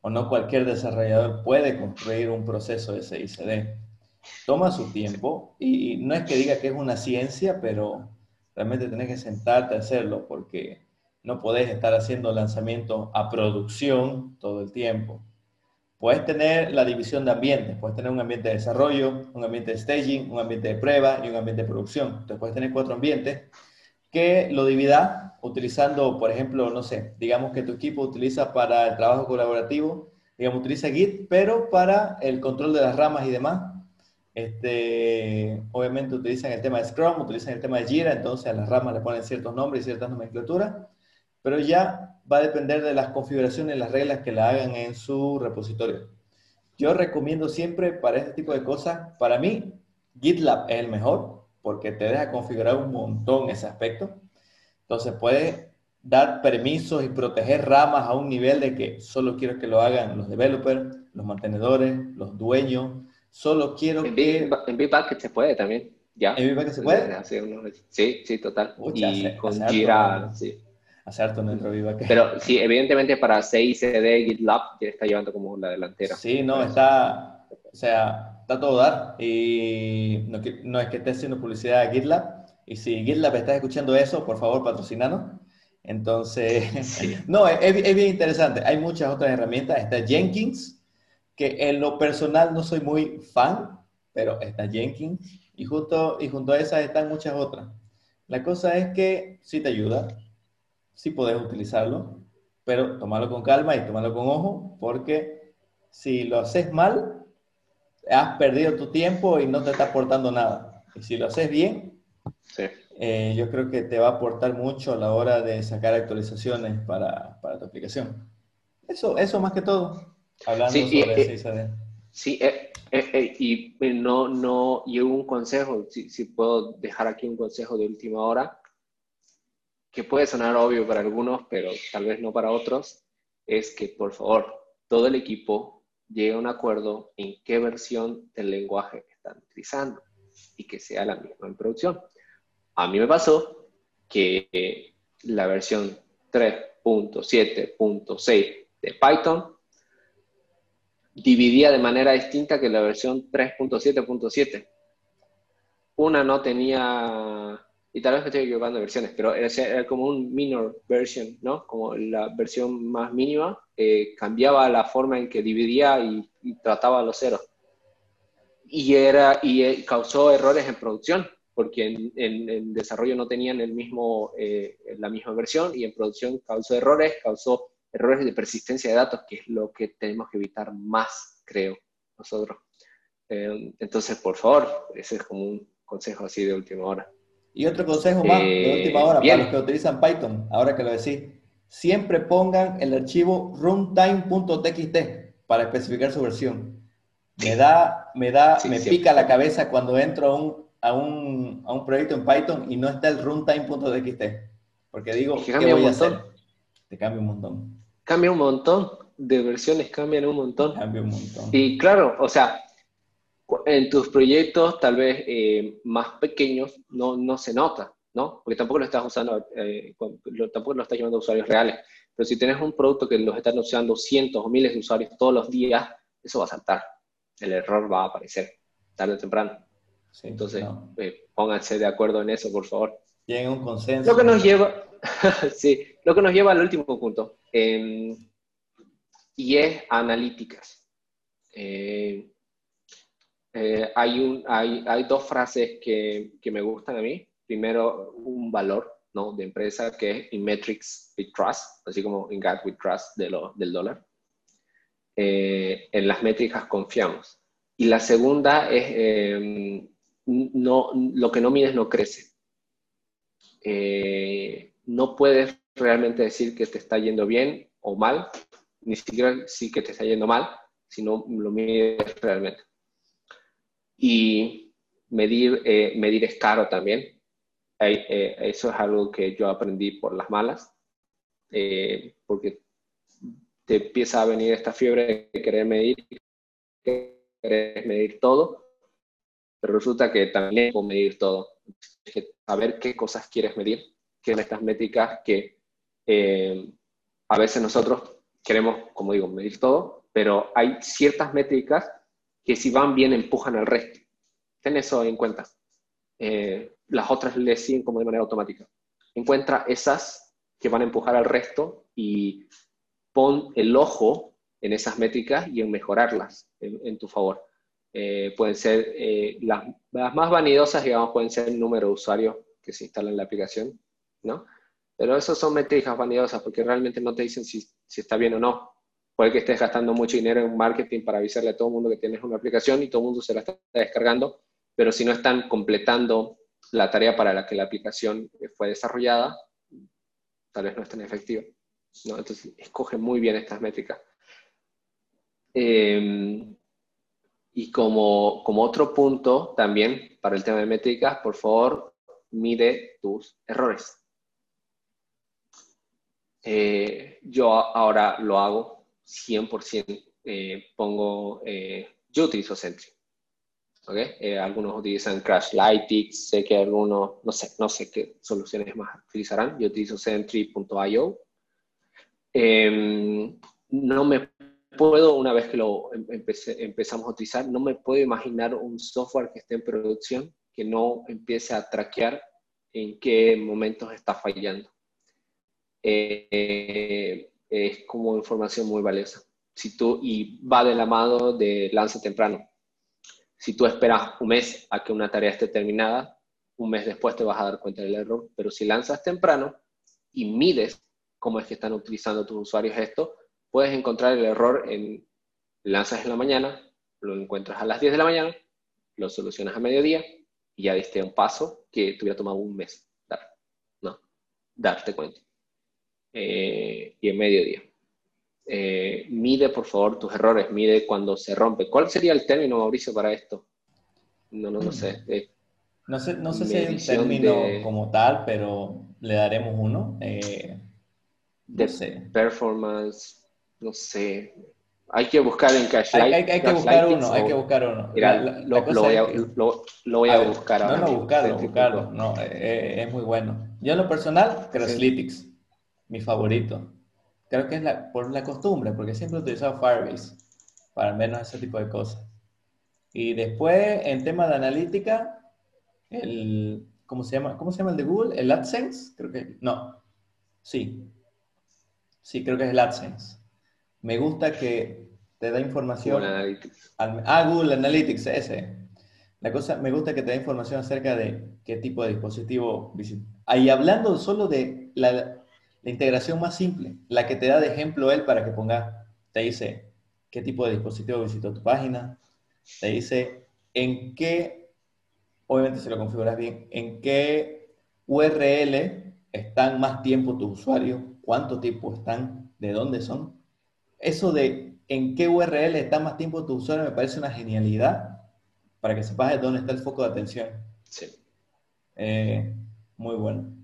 o no cualquier desarrollador puede construir un proceso de CICD. Toma su tiempo y, no es que diga que es una ciencia, pero realmente tenés que sentarte a hacerlo porque no podés estar haciendo lanzamiento a producción todo el tiempo. Puedes tener la división de ambientes, puedes tener un ambiente de desarrollo, un ambiente de staging, un ambiente de prueba y un ambiente de producción. Entonces puedes tener cuatro ambientes, que lo divida utilizando, por ejemplo, no sé, digamos que tu equipo utiliza para el trabajo colaborativo, digamos, utiliza Git, pero para el control de las ramas y demás. Este, obviamente utilizan el tema de Scrum, utilizan el tema de Jira, entonces a las ramas le ponen ciertos nombres y ciertas nomenclaturas, pero ya va a depender de las configuraciones y las reglas que la hagan en su repositorio. Yo recomiendo siempre para este tipo de cosas, para mí, GitLab es el mejor porque te deja configurar un montón ese aspecto. Entonces puedes dar permisos y proteger ramas a un nivel de que solo quiero que lo hagan los developers, los mantenedores, los dueños. Solo quiero en que... en Bitbucket se puede también. ¿Ya? ¿En Bitbucket se puede? Sí, sí, total. y con Jira, sí. Hacer harto nuestro Pero sí, evidentemente para CICD, GitLab ya está llevando como la delantera. Sí, no, está... O sea, está todo dar. Y no, no, es que esté haciendo publicidad a GitLab. Y si GitLab está escuchando eso, por favor, patrocinanos. Entonces, no, es, es, bien interesante. Hay muchas otras herramientas. Está Jenkins, que en lo personal no soy muy fan, pero está Jenkins. Y junto, y junto a esas están muchas otras. La cosa es que sí te ayuda, sí puedes utilizarlo, pero tomarlo con calma y tomarlo con ojo, porque si lo haces mal, has perdido tu tiempo y no te está aportando nada. Y si lo haces bien, eh, yo creo que te va a aportar mucho a la hora de sacar actualizaciones para, para tu aplicación. Eso, eso más que todo, hablando sí, sobre eh, Sí, eh, eh, y no, no, y un consejo, si, si puedo dejar aquí un consejo de última hora, que puede sonar obvio para algunos, pero tal vez no para otros, es que por favor, todo el equipo llegue a un acuerdo en qué versión del lenguaje están utilizando y que sea la misma en producción. A mí me pasó que la versión 3.7.6 de Python dividía de manera distinta que la versión 3.7.7. Una no tenía y tal vez estoy equivocando versiones, pero era, como un minor version, ¿no? Como la versión más mínima, eh, cambiaba la forma en que dividía y, trataba los ceros. Y, era, y eh, causó errores en producción, porque en, en, desarrollo no tenían el mismo, eh, la misma versión y en producción causó errores, causó errores de persistencia de datos, que es lo que tenemos que evitar más, creo, nosotros. entonces, por favor, ese es como un consejo así de última hora. Y otro consejo más de eh, última hora para los que utilizan Python, ahora que lo decís, siempre pongan el archivo runtime.txt para especificar su versión. Me da, me da, me pica la cabeza cuando entro a un, a un, a un proyecto en Python y no está el runtime.txt. Porque digo, ¿qué voy a hacer? Te cambia un montón. Cambia un montón, de versiones cambian un montón. Cambia un montón. Y claro, o sea, en tus proyectos tal vez eh, más pequeños no, no se nota, ¿no? Porque tampoco lo estás usando, eh, tampoco lo estás llevando a usuarios reales. Pero si tienes un producto que los están usando cientos o miles de usuarios todos los días, eso va a saltar. El error va a aparecer tarde o temprano. Entonces, eh, pónganse de acuerdo en eso, por favor. Tienen un consenso. Lo que nos lleva, sí, lo que nos lleva al último punto. Em, y es analíticas. Eh, eh, hay, un, hay, hay, dos frases que, que, me gustan a mí. Primero, un valor ¿no? de empresa que es in metrics we trust, así como in God we trust de lo, del dólar. Eh, en las métricas confiamos. Y la segunda es, em, no, lo que no mides no crece. Eh, no puedes realmente decir que te está yendo bien o mal, ni siquiera decir que te está yendo mal, si no lo mides realmente. Y medir, eh, medir es caro también. Eh, eso es algo que yo aprendí por las malas, eh, porque te empieza a venir esta fiebre de querer medir, querer medir todo, pero resulta que también puedo medir todo. saber qué cosas quieres medir, qué son estas métricas que a veces nosotros queremos, como digo, medir todo, pero hay ciertas métricas que si van bien empujan al resto. Ten eso en cuenta. Eh, las otras le siguen como de manera automática. Encuentra esas que van a empujar al resto y pon el ojo en esas métricas y en mejorarlas en, tu favor. Eh, pueden ser eh, las, más vanidosas, digamos, pueden ser el número de usuarios que se instalan en la aplicación. ¿no? Pero esas son métricas vanidosas porque realmente no te dicen si, si está bien o no. Puede que estés gastando mucho dinero en marketing para avisarle a todo el mundo que tienes una aplicación y todo el mundo se la está descargando, pero si no están completando la tarea para la que la aplicación fue desarrollada, tal vez no es tan efectiva. Entonces, escoge muy bien estas métricas. Eh, y como, como otro punto también para el tema de métricas, por favor, mide tus errores. Eh, yo ahora lo hago 100%, eh, pongo, eh, yo utilizo Sentry. ¿okay? Eh, algunos utilizan Crashlytics, sé que algunos, no sé, no sé qué soluciones más utilizarán. Yo utilizo Sentry.io. Em, no me puedo, una vez que lo em, empezamos a utilizar, no me puedo imaginar un software que esté en producción que no empiece a traquear en qué momentos está fallando. Eh, es como información muy valiosa. Si tú, y va de la mano de lance temprano. Si tú esperas un mes a que una tarea esté terminada, un mes después te vas a dar cuenta del error, pero si lanzas temprano y mides cómo es que están utilizando tus usuarios esto, puedes encontrar el error en lanzas en la mañana, lo encuentras a las 10 de la mañana, lo solucionas a mediodía y ya diste un paso que te hubiera tomado un mes dar, ¿no? Darte cuenta. Eh, y en mediodía. Eh, mide, por favor, tus errores, mide cuando se rompe. ¿Cuál sería el término, Mauricio, para esto? No, no, no sé. Eh, no sé, no sé si hay un término como tal, pero le daremos uno. de performance, no sé. Hay que buscar en Cash Hay, hay, hay que buscar uno, hay que buscar uno. lo, voy a, lo, voy a, buscar ahora. No, no, buscarlo, buscarlo. No, es muy bueno. Yo en lo personal, Crashlytics mi favorito. Creo que es la, por la costumbre, porque siempre he utilizado Firebase para al menos ese tipo de cosas. Y después, en tema de analítica, el, ¿cómo se llama? ¿Cómo se llama el de Google? ¿El AdSense? Creo que, no. Sí. Sí, creo que es el AdSense. Me gusta que te da información. Google Analytics. ah, Google Analytics, ese. La cosa, me gusta que te da información acerca de qué tipo de dispositivo Ahí hablando solo de la, la integración más simple, la que te da de ejemplo él para que ponga, te dice qué tipo de dispositivo visitó tu página, te dice en qué, obviamente si lo configuras bien, en qué URL están más tiempo tus usuarios, cuánto tiempo están, de dónde son. Eso de en qué URL está más tiempo tu usuario me parece una genialidad para que sepas de dónde está el foco de atención. Sí. Eh, muy bueno.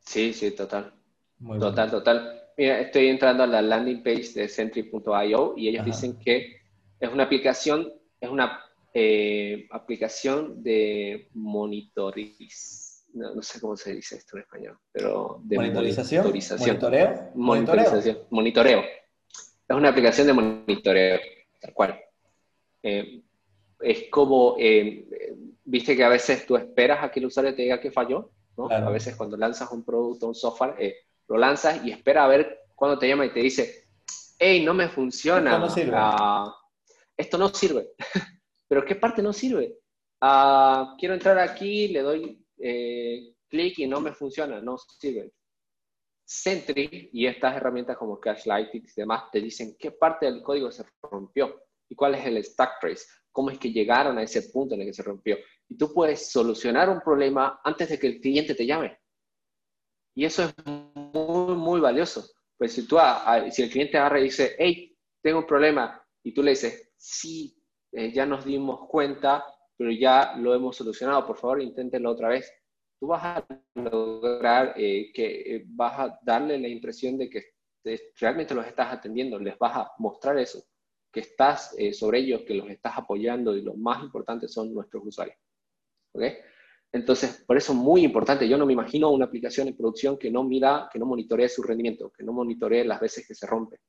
Sí, sí, total total, total. Mira, estoy entrando a la landing page de Sentry.io y ellos dicen que es una aplicación, es una eh, aplicación de monitoriz. No, sé cómo se dice esto en español, pero de monitorización. Monitoreo. Monitorización. Monitoreo. Es una aplicación de monitoreo, tal cual. Eh, es como, eh, viste que a veces tú esperas a que el usuario te diga que falló, ¿no? A veces cuando lanzas un producto, un software, lo lanzas y espera a ver cuando te llama y te dice, hey, no me funciona. Esto no sirve. Ah, esto no sirve. ¿Pero qué parte no sirve? Ah, quiero entrar aquí, le doy eh, clic y no me funciona, no sirve. Sentry y estas herramientas como Cashlytics y demás te dicen qué parte del código se rompió y cuál es el stack trace, cómo es que llegaron a ese punto en el que se rompió. Y tú puedes solucionar un problema antes de que el cliente te llame. Y eso es muy, valioso. Pues si, tú, si el cliente agarra y dice, hey, tengo un problema, y tú le dices, sí, eh, ya nos dimos cuenta, pero ya lo hemos solucionado, por favor, inténtenlo otra vez. Tú vas a lograr eh, que eh, vas a darle la impresión de que realmente los estás atendiendo, les vas a mostrar eso, que estás sobre ellos, que los estás apoyando y lo más importante son nuestros usuarios. ¿Okay? Entonces, por eso es muy importante. Yo no me imagino una aplicación en producción que no mira, que no monitoree su rendimiento, que no monitoree las veces que se rompe.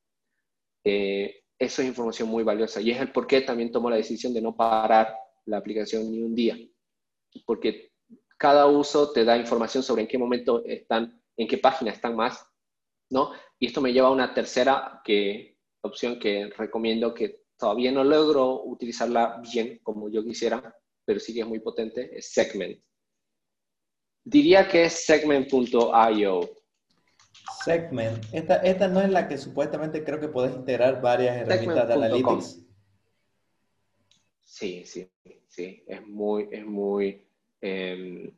Eh, eso es información muy valiosa y es el por qué también tomo la decisión de no parar la aplicación ni un día. Porque cada uso te da información sobre en qué momento están, en qué página están más, ¿no? Y esto me lleva a una tercera que, opción que recomiendo que todavía no logro utilizarla bien como yo quisiera, pero sí que es muy potente, es Segment. Diría que es segment.io. Segment. Esta, esta no es la que supuestamente creo que puedes integrar varias herramientas de analytics. Sí, sí, sí. Es muy, es muy. Em,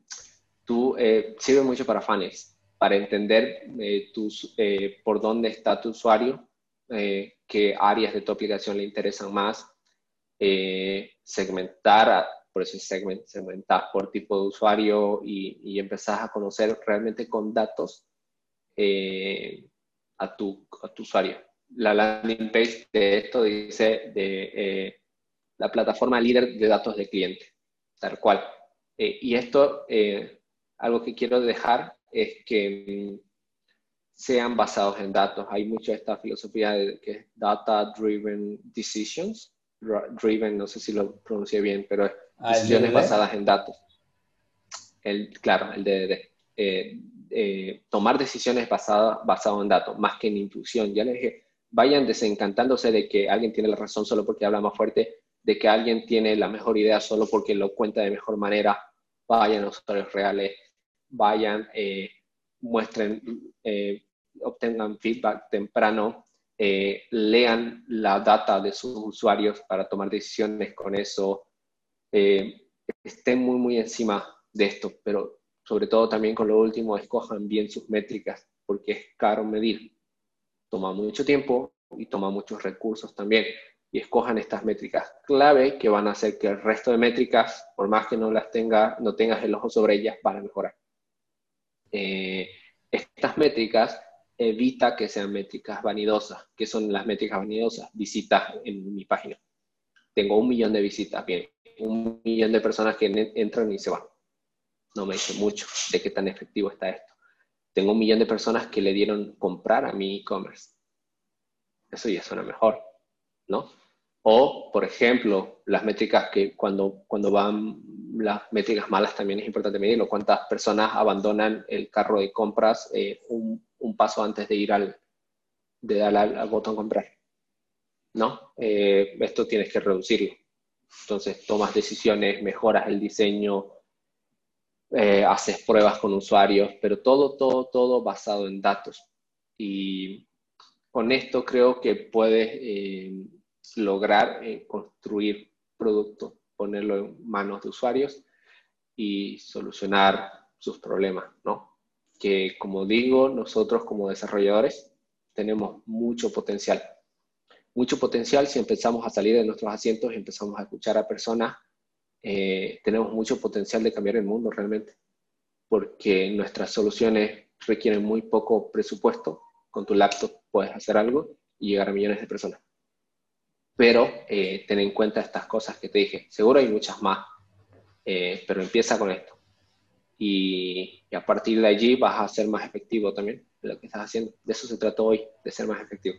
tú eh, sirve mucho para fans, para entender eh, tus, eh, por dónde está tu usuario, qué áreas de tu aplicación le interesan más, segmentar por eso segment, segmentas por tipo de usuario y, y empezás a conocer realmente con datos eh, a, tu, a tu usuario. La landing page de esto dice de eh, la plataforma líder de datos de cliente, tal cual. Eh, y esto, algo que quiero dejar es que mm, sean basados en datos. Hay mucha esta filosofía de que es data driven decisions, driven, no sé si lo pronuncié bien, pero es ah, decisiones basadas en datos. El, claro, el DDD. Eh, eh, tomar decisiones basadas basado en datos, más que en intuición. Ya les dije, vayan desencantándose de que alguien tiene la razón solo porque habla más fuerte, de que alguien tiene la mejor idea solo porque lo cuenta de mejor manera. Vayan a los usuarios reales, vayan, eh, muestren, obtengan feedback temprano eh, lean la data de sus usuarios para tomar decisiones con eso, eh, estén muy, muy encima de esto, pero sobre todo también con lo último, escojan bien sus métricas, porque es caro medir. Toma mucho tiempo y toma muchos recursos también. Y escojan estas métricas clave que van a hacer que el resto de métricas, por más que no las tenga, no tengas el ojo sobre ellas, van a mejorar. Eh, estas métricas evita que sean métricas vanidosas. ¿Qué son las métricas vanidosas? Visitas en mi página. Tengo un millón de visitas, bien, un millón de personas que entran y se van. No me dice mucho de qué tan efectivo está esto. Tengo un millón de personas que le dieron comprar a mi e-commerce. Eso ya suena mejor, ¿no? O, por ejemplo, las métricas que cuando, cuando van las métricas malas también es importante medirlo. ¿Cuántas personas abandonan el carro de compras eh, un, un paso antes de ir al, de dar al, botón comprar. ¿No? Eh, esto tienes que reducirlo. Entonces tomas decisiones, mejoras el diseño, eh, haces pruebas con usuarios, pero todo, todo, todo basado en datos. Y con esto creo que puedes eh, lograr construir producto, ponerlo en manos de usuarios y solucionar sus problemas, ¿no? Que, como digo, nosotros como desarrolladores tenemos mucho potencial. Mucho potencial si empezamos a salir de nuestros asientos y empezamos a escuchar a personas. Eh, tenemos mucho potencial de cambiar el mundo realmente, porque nuestras soluciones requieren muy poco presupuesto. Con tu laptop puedes hacer algo y llegar a millones de personas. Pero eh, ten en cuenta estas cosas que te dije. Seguro hay muchas más, eh, pero empieza con esto y, a partir de allí vas a ser más efectivo también de lo que estás haciendo. De eso se trata hoy, de ser más efectivo.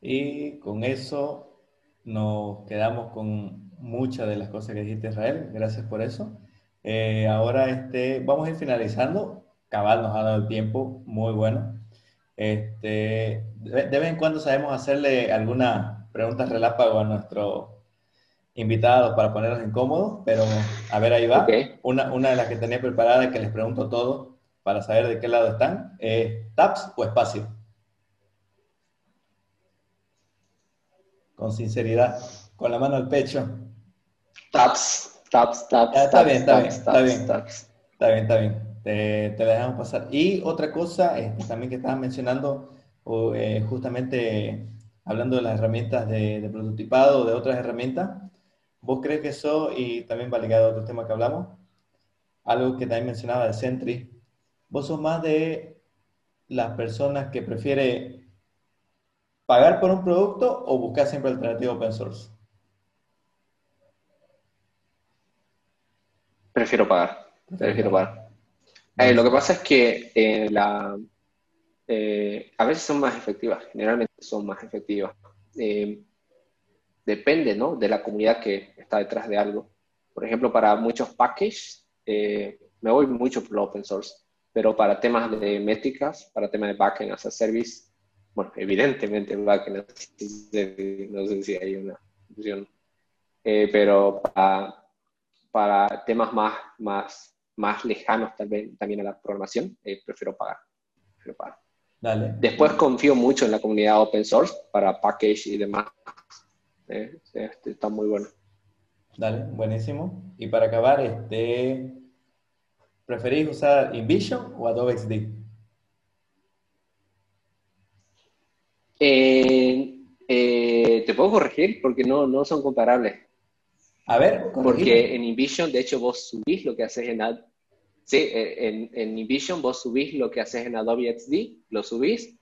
Y con eso nos quedamos con muchas de las cosas que dijiste Israel. Gracias por eso. Eh, ahora este, vamos a ir finalizando. Cabal nos ha dado el tiempo, muy bueno. Este, de, de vez en cuando sabemos hacerle alguna pregunta relámpago a nuestro invitados para ponerlos incómodos, pero a ver, ahí va. Una, una de las que tenía preparada, que les pregunto todo para saber de qué lado están, ¿taps o espacio? Con sinceridad, con la mano al pecho. Taps, taps, taps. está, bien, está, bien, está bien, está bien, está bien, Te, te la dejamos pasar. Y otra cosa, este, también que estabas mencionando, eh, justamente hablando de las herramientas de, de prototipado, de otras herramientas, ¿Vos crees que eso, y también va ligado a otro tema que hablamos, algo que también mencionaba de Sentry, vos sos más de las personas que prefiere pagar por un producto o buscar siempre alternativa open source? Prefiero pagar. Prefiero pagar. Eh, lo que pasa es que eh, la, eh, a veces son más efectivas, generalmente son más efectivas depende ¿no? de la comunidad que está detrás de algo. Por ejemplo, para muchos packages, eh, me voy mucho por open source, pero para temas de métricas, para temas de backend as a service, bueno, evidentemente backend as a service, no sé si hay una opción, eh, pero para, para, temas más, más más lejanos también, también a la programación, eh, prefiero pagar. Prefiero pagar. Dale. Después confío mucho en la comunidad open source para package y demás. Eh, este, está muy bueno. Dale, buenísimo. Y para acabar, este, ¿preferís usar InVision o Adobe XD? Eh, eh, te puedo corregir porque no, no son comparables. A ver, porque en InVision, de hecho, vos subís lo que haces en Ad Sí, eh, en, en InVision vos subís lo que haces en Adobe XD, lo subís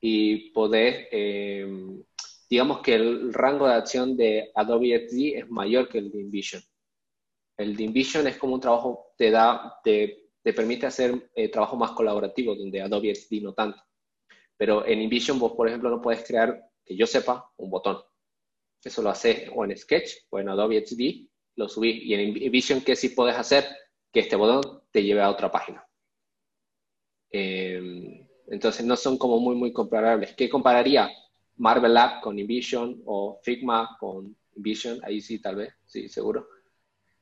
y podés, digamos que el rango de acción de Adobe XD es mayor que el de InVision. El de InVision es como un trabajo, te da, te, te permite hacer eh, trabajo más colaborativo, donde Adobe XD no tanto. Pero en InVision vos, por ejemplo, no puedes crear, que yo sepa, un botón. Eso lo haces o en Sketch o en Adobe XD, lo subís. Y en InVision, ¿qué sí puedes hacer? Que este botón te lleve a otra página. Em, entonces no son como muy, muy comparables. ¿Qué compararía? Marvel Lab con InVision o Figma con InVision, ahí sí, tal vez, sí, seguro.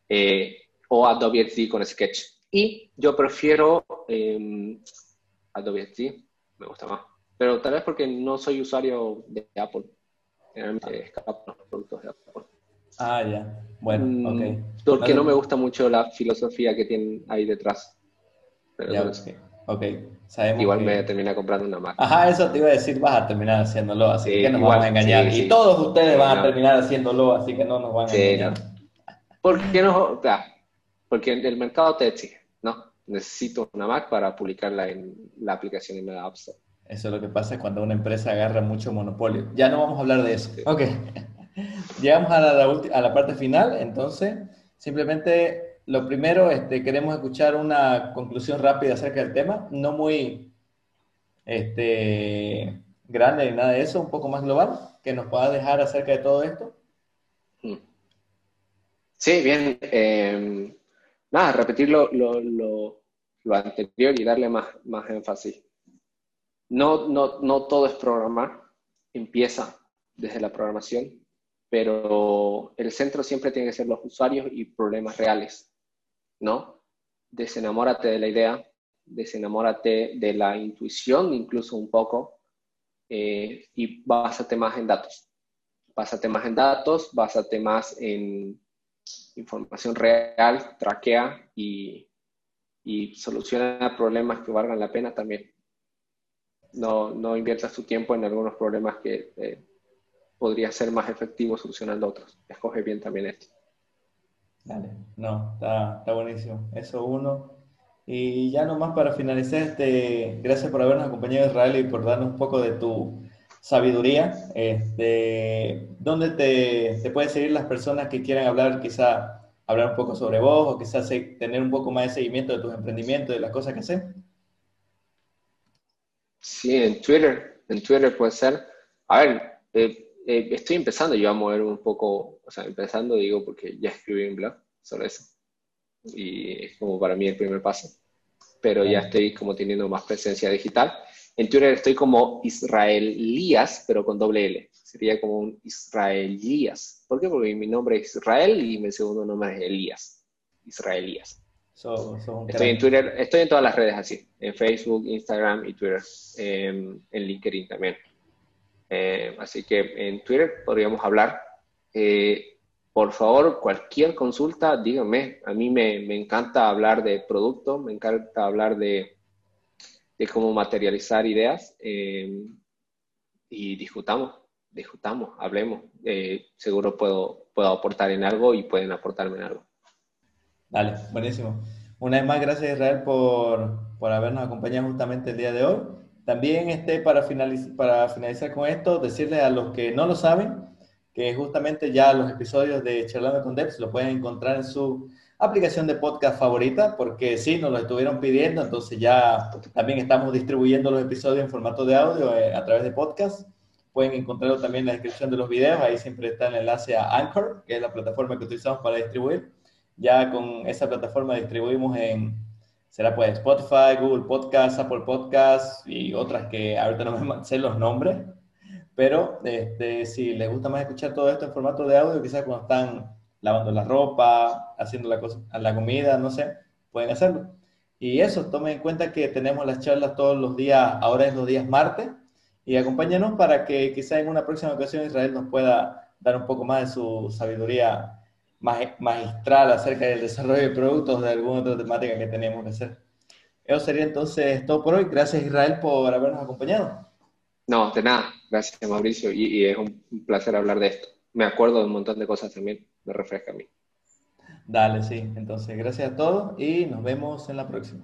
Eh, o Adobe XD con Sketch. Y yo prefiero eh, Adobe XD, me gusta más. Pero tal vez porque no soy usuario de Apple. Generalmente escapo los productos de Apple. Ah, ya. Bueno, mm, ok. Porque no me gusta mucho la filosofía que tienen ahí detrás. Pero ya, ok. igual me termina comprando una Mac. Ajá, eso te iba a decir, vas a terminar haciéndolo, así que no nos vamos a engañar. y todos ustedes van a terminar haciéndolo, así que no nos van a engañar. ¿Por qué no? Claro, porque el mercado te exige, ¿no? Necesito una Mac para publicarla en la aplicación en la App Store. Eso es lo que pasa cuando una empresa agarra mucho monopolio. Ya no vamos a hablar de eso. Ok. Llegamos a la, a la parte final, entonces, simplemente lo primero, este, queremos escuchar una conclusión rápida acerca del tema, no muy este, grande ni nada de eso, un poco más global, que nos pueda dejar acerca de todo esto. Mm. Sí, bien. Em, nada, repetir lo, lo, anterior y darle más, más énfasis. No, no, no todo es programar, empieza desde la programación, pero el centro siempre tiene que ser los usuarios y problemas reales, ¿no? Desenamórate de la idea, desenamórate de la intuición incluso un poco eh, y básate más en datos. Básate más en datos, básate más en información real, traquea y, y soluciona problemas que valgan la pena también. No, no inviertas tu tiempo en algunos problemas que eh, podría ser más efectivo solucionando otros. Escoge bien también esto. Dale, no, está, está buenísimo. Eso uno. Y ya nomás para finalizar, este, gracias por habernos acompañado Israel y por darnos un poco de tu sabiduría. Este, ¿Dónde te, te pueden seguir las personas que quieran hablar, quizá hablar un poco sobre vos o quizás tener un poco más de seguimiento de tus emprendimientos, de las cosas que haces? Sí, en Twitter, en Twitter puede ser. A ver, eh, eh, estoy empezando yo a mover un poco, o sea, empezando digo porque ya escribí un blog sobre eso. Y es como para mí el primer paso. Pero ya estoy como teniendo más presencia digital. En Twitter estoy como Israelías, pero con doble L. Sería como un Israelías. ¿Por qué? Porque mi nombre es Israel y mi segundo nombre es Elías. Israelías. estoy en Twitter, estoy en todas las redes así. En Facebook, Instagram y Twitter. en LinkedIn también. Eh, así que en Twitter podríamos hablar. Eh, por favor, cualquier consulta, díganme. A mí me, me, encanta hablar de producto, me encanta hablar de, de cómo materializar ideas eh, y discutamos, discutamos, hablemos. seguro puedo, puedo aportar en algo y pueden aportarme en algo. Dale, buenísimo. Una vez más, gracias Israel por, por habernos acompañado justamente el día de hoy. También este, para, finalizar, con esto, decirles a los que no lo saben que justamente ya los episodios de Charlando con Devs lo pueden encontrar en su aplicación de podcast favorita, porque sí, nos lo estuvieron pidiendo, entonces ya también estamos distribuyendo los episodios en formato de audio eh, a través de podcast. Pueden encontrarlo también en la descripción de los videos, ahí siempre está el enlace a Anchor, que es la plataforma que utilizamos para distribuir. Ya con esa plataforma distribuimos en será pues Spotify, Google Podcast, Apple Podcast y otras que ahorita no me sé los nombres, pero este, si les gusta más escuchar todo esto en formato de audio, quizás cuando están lavando la ropa, haciendo la, la comida, no sé, pueden hacerlo. Y eso, tomen en cuenta que tenemos las charlas todos los días, ahora es los días martes, y acompáñanos para que quizá en una próxima ocasión Israel nos pueda dar un poco más de su sabiduría magistral acerca del desarrollo de productos de alguna otra temática que tenemos que hacer. Eso sería entonces todo por hoy. Gracias Israel por habernos acompañado. No, de nada. Gracias Mauricio. Y, y es un placer hablar de esto. Me acuerdo de un montón de cosas también. Me refresca a mí. Dale, sí. Entonces, gracias a todos y nos vemos en la próxima.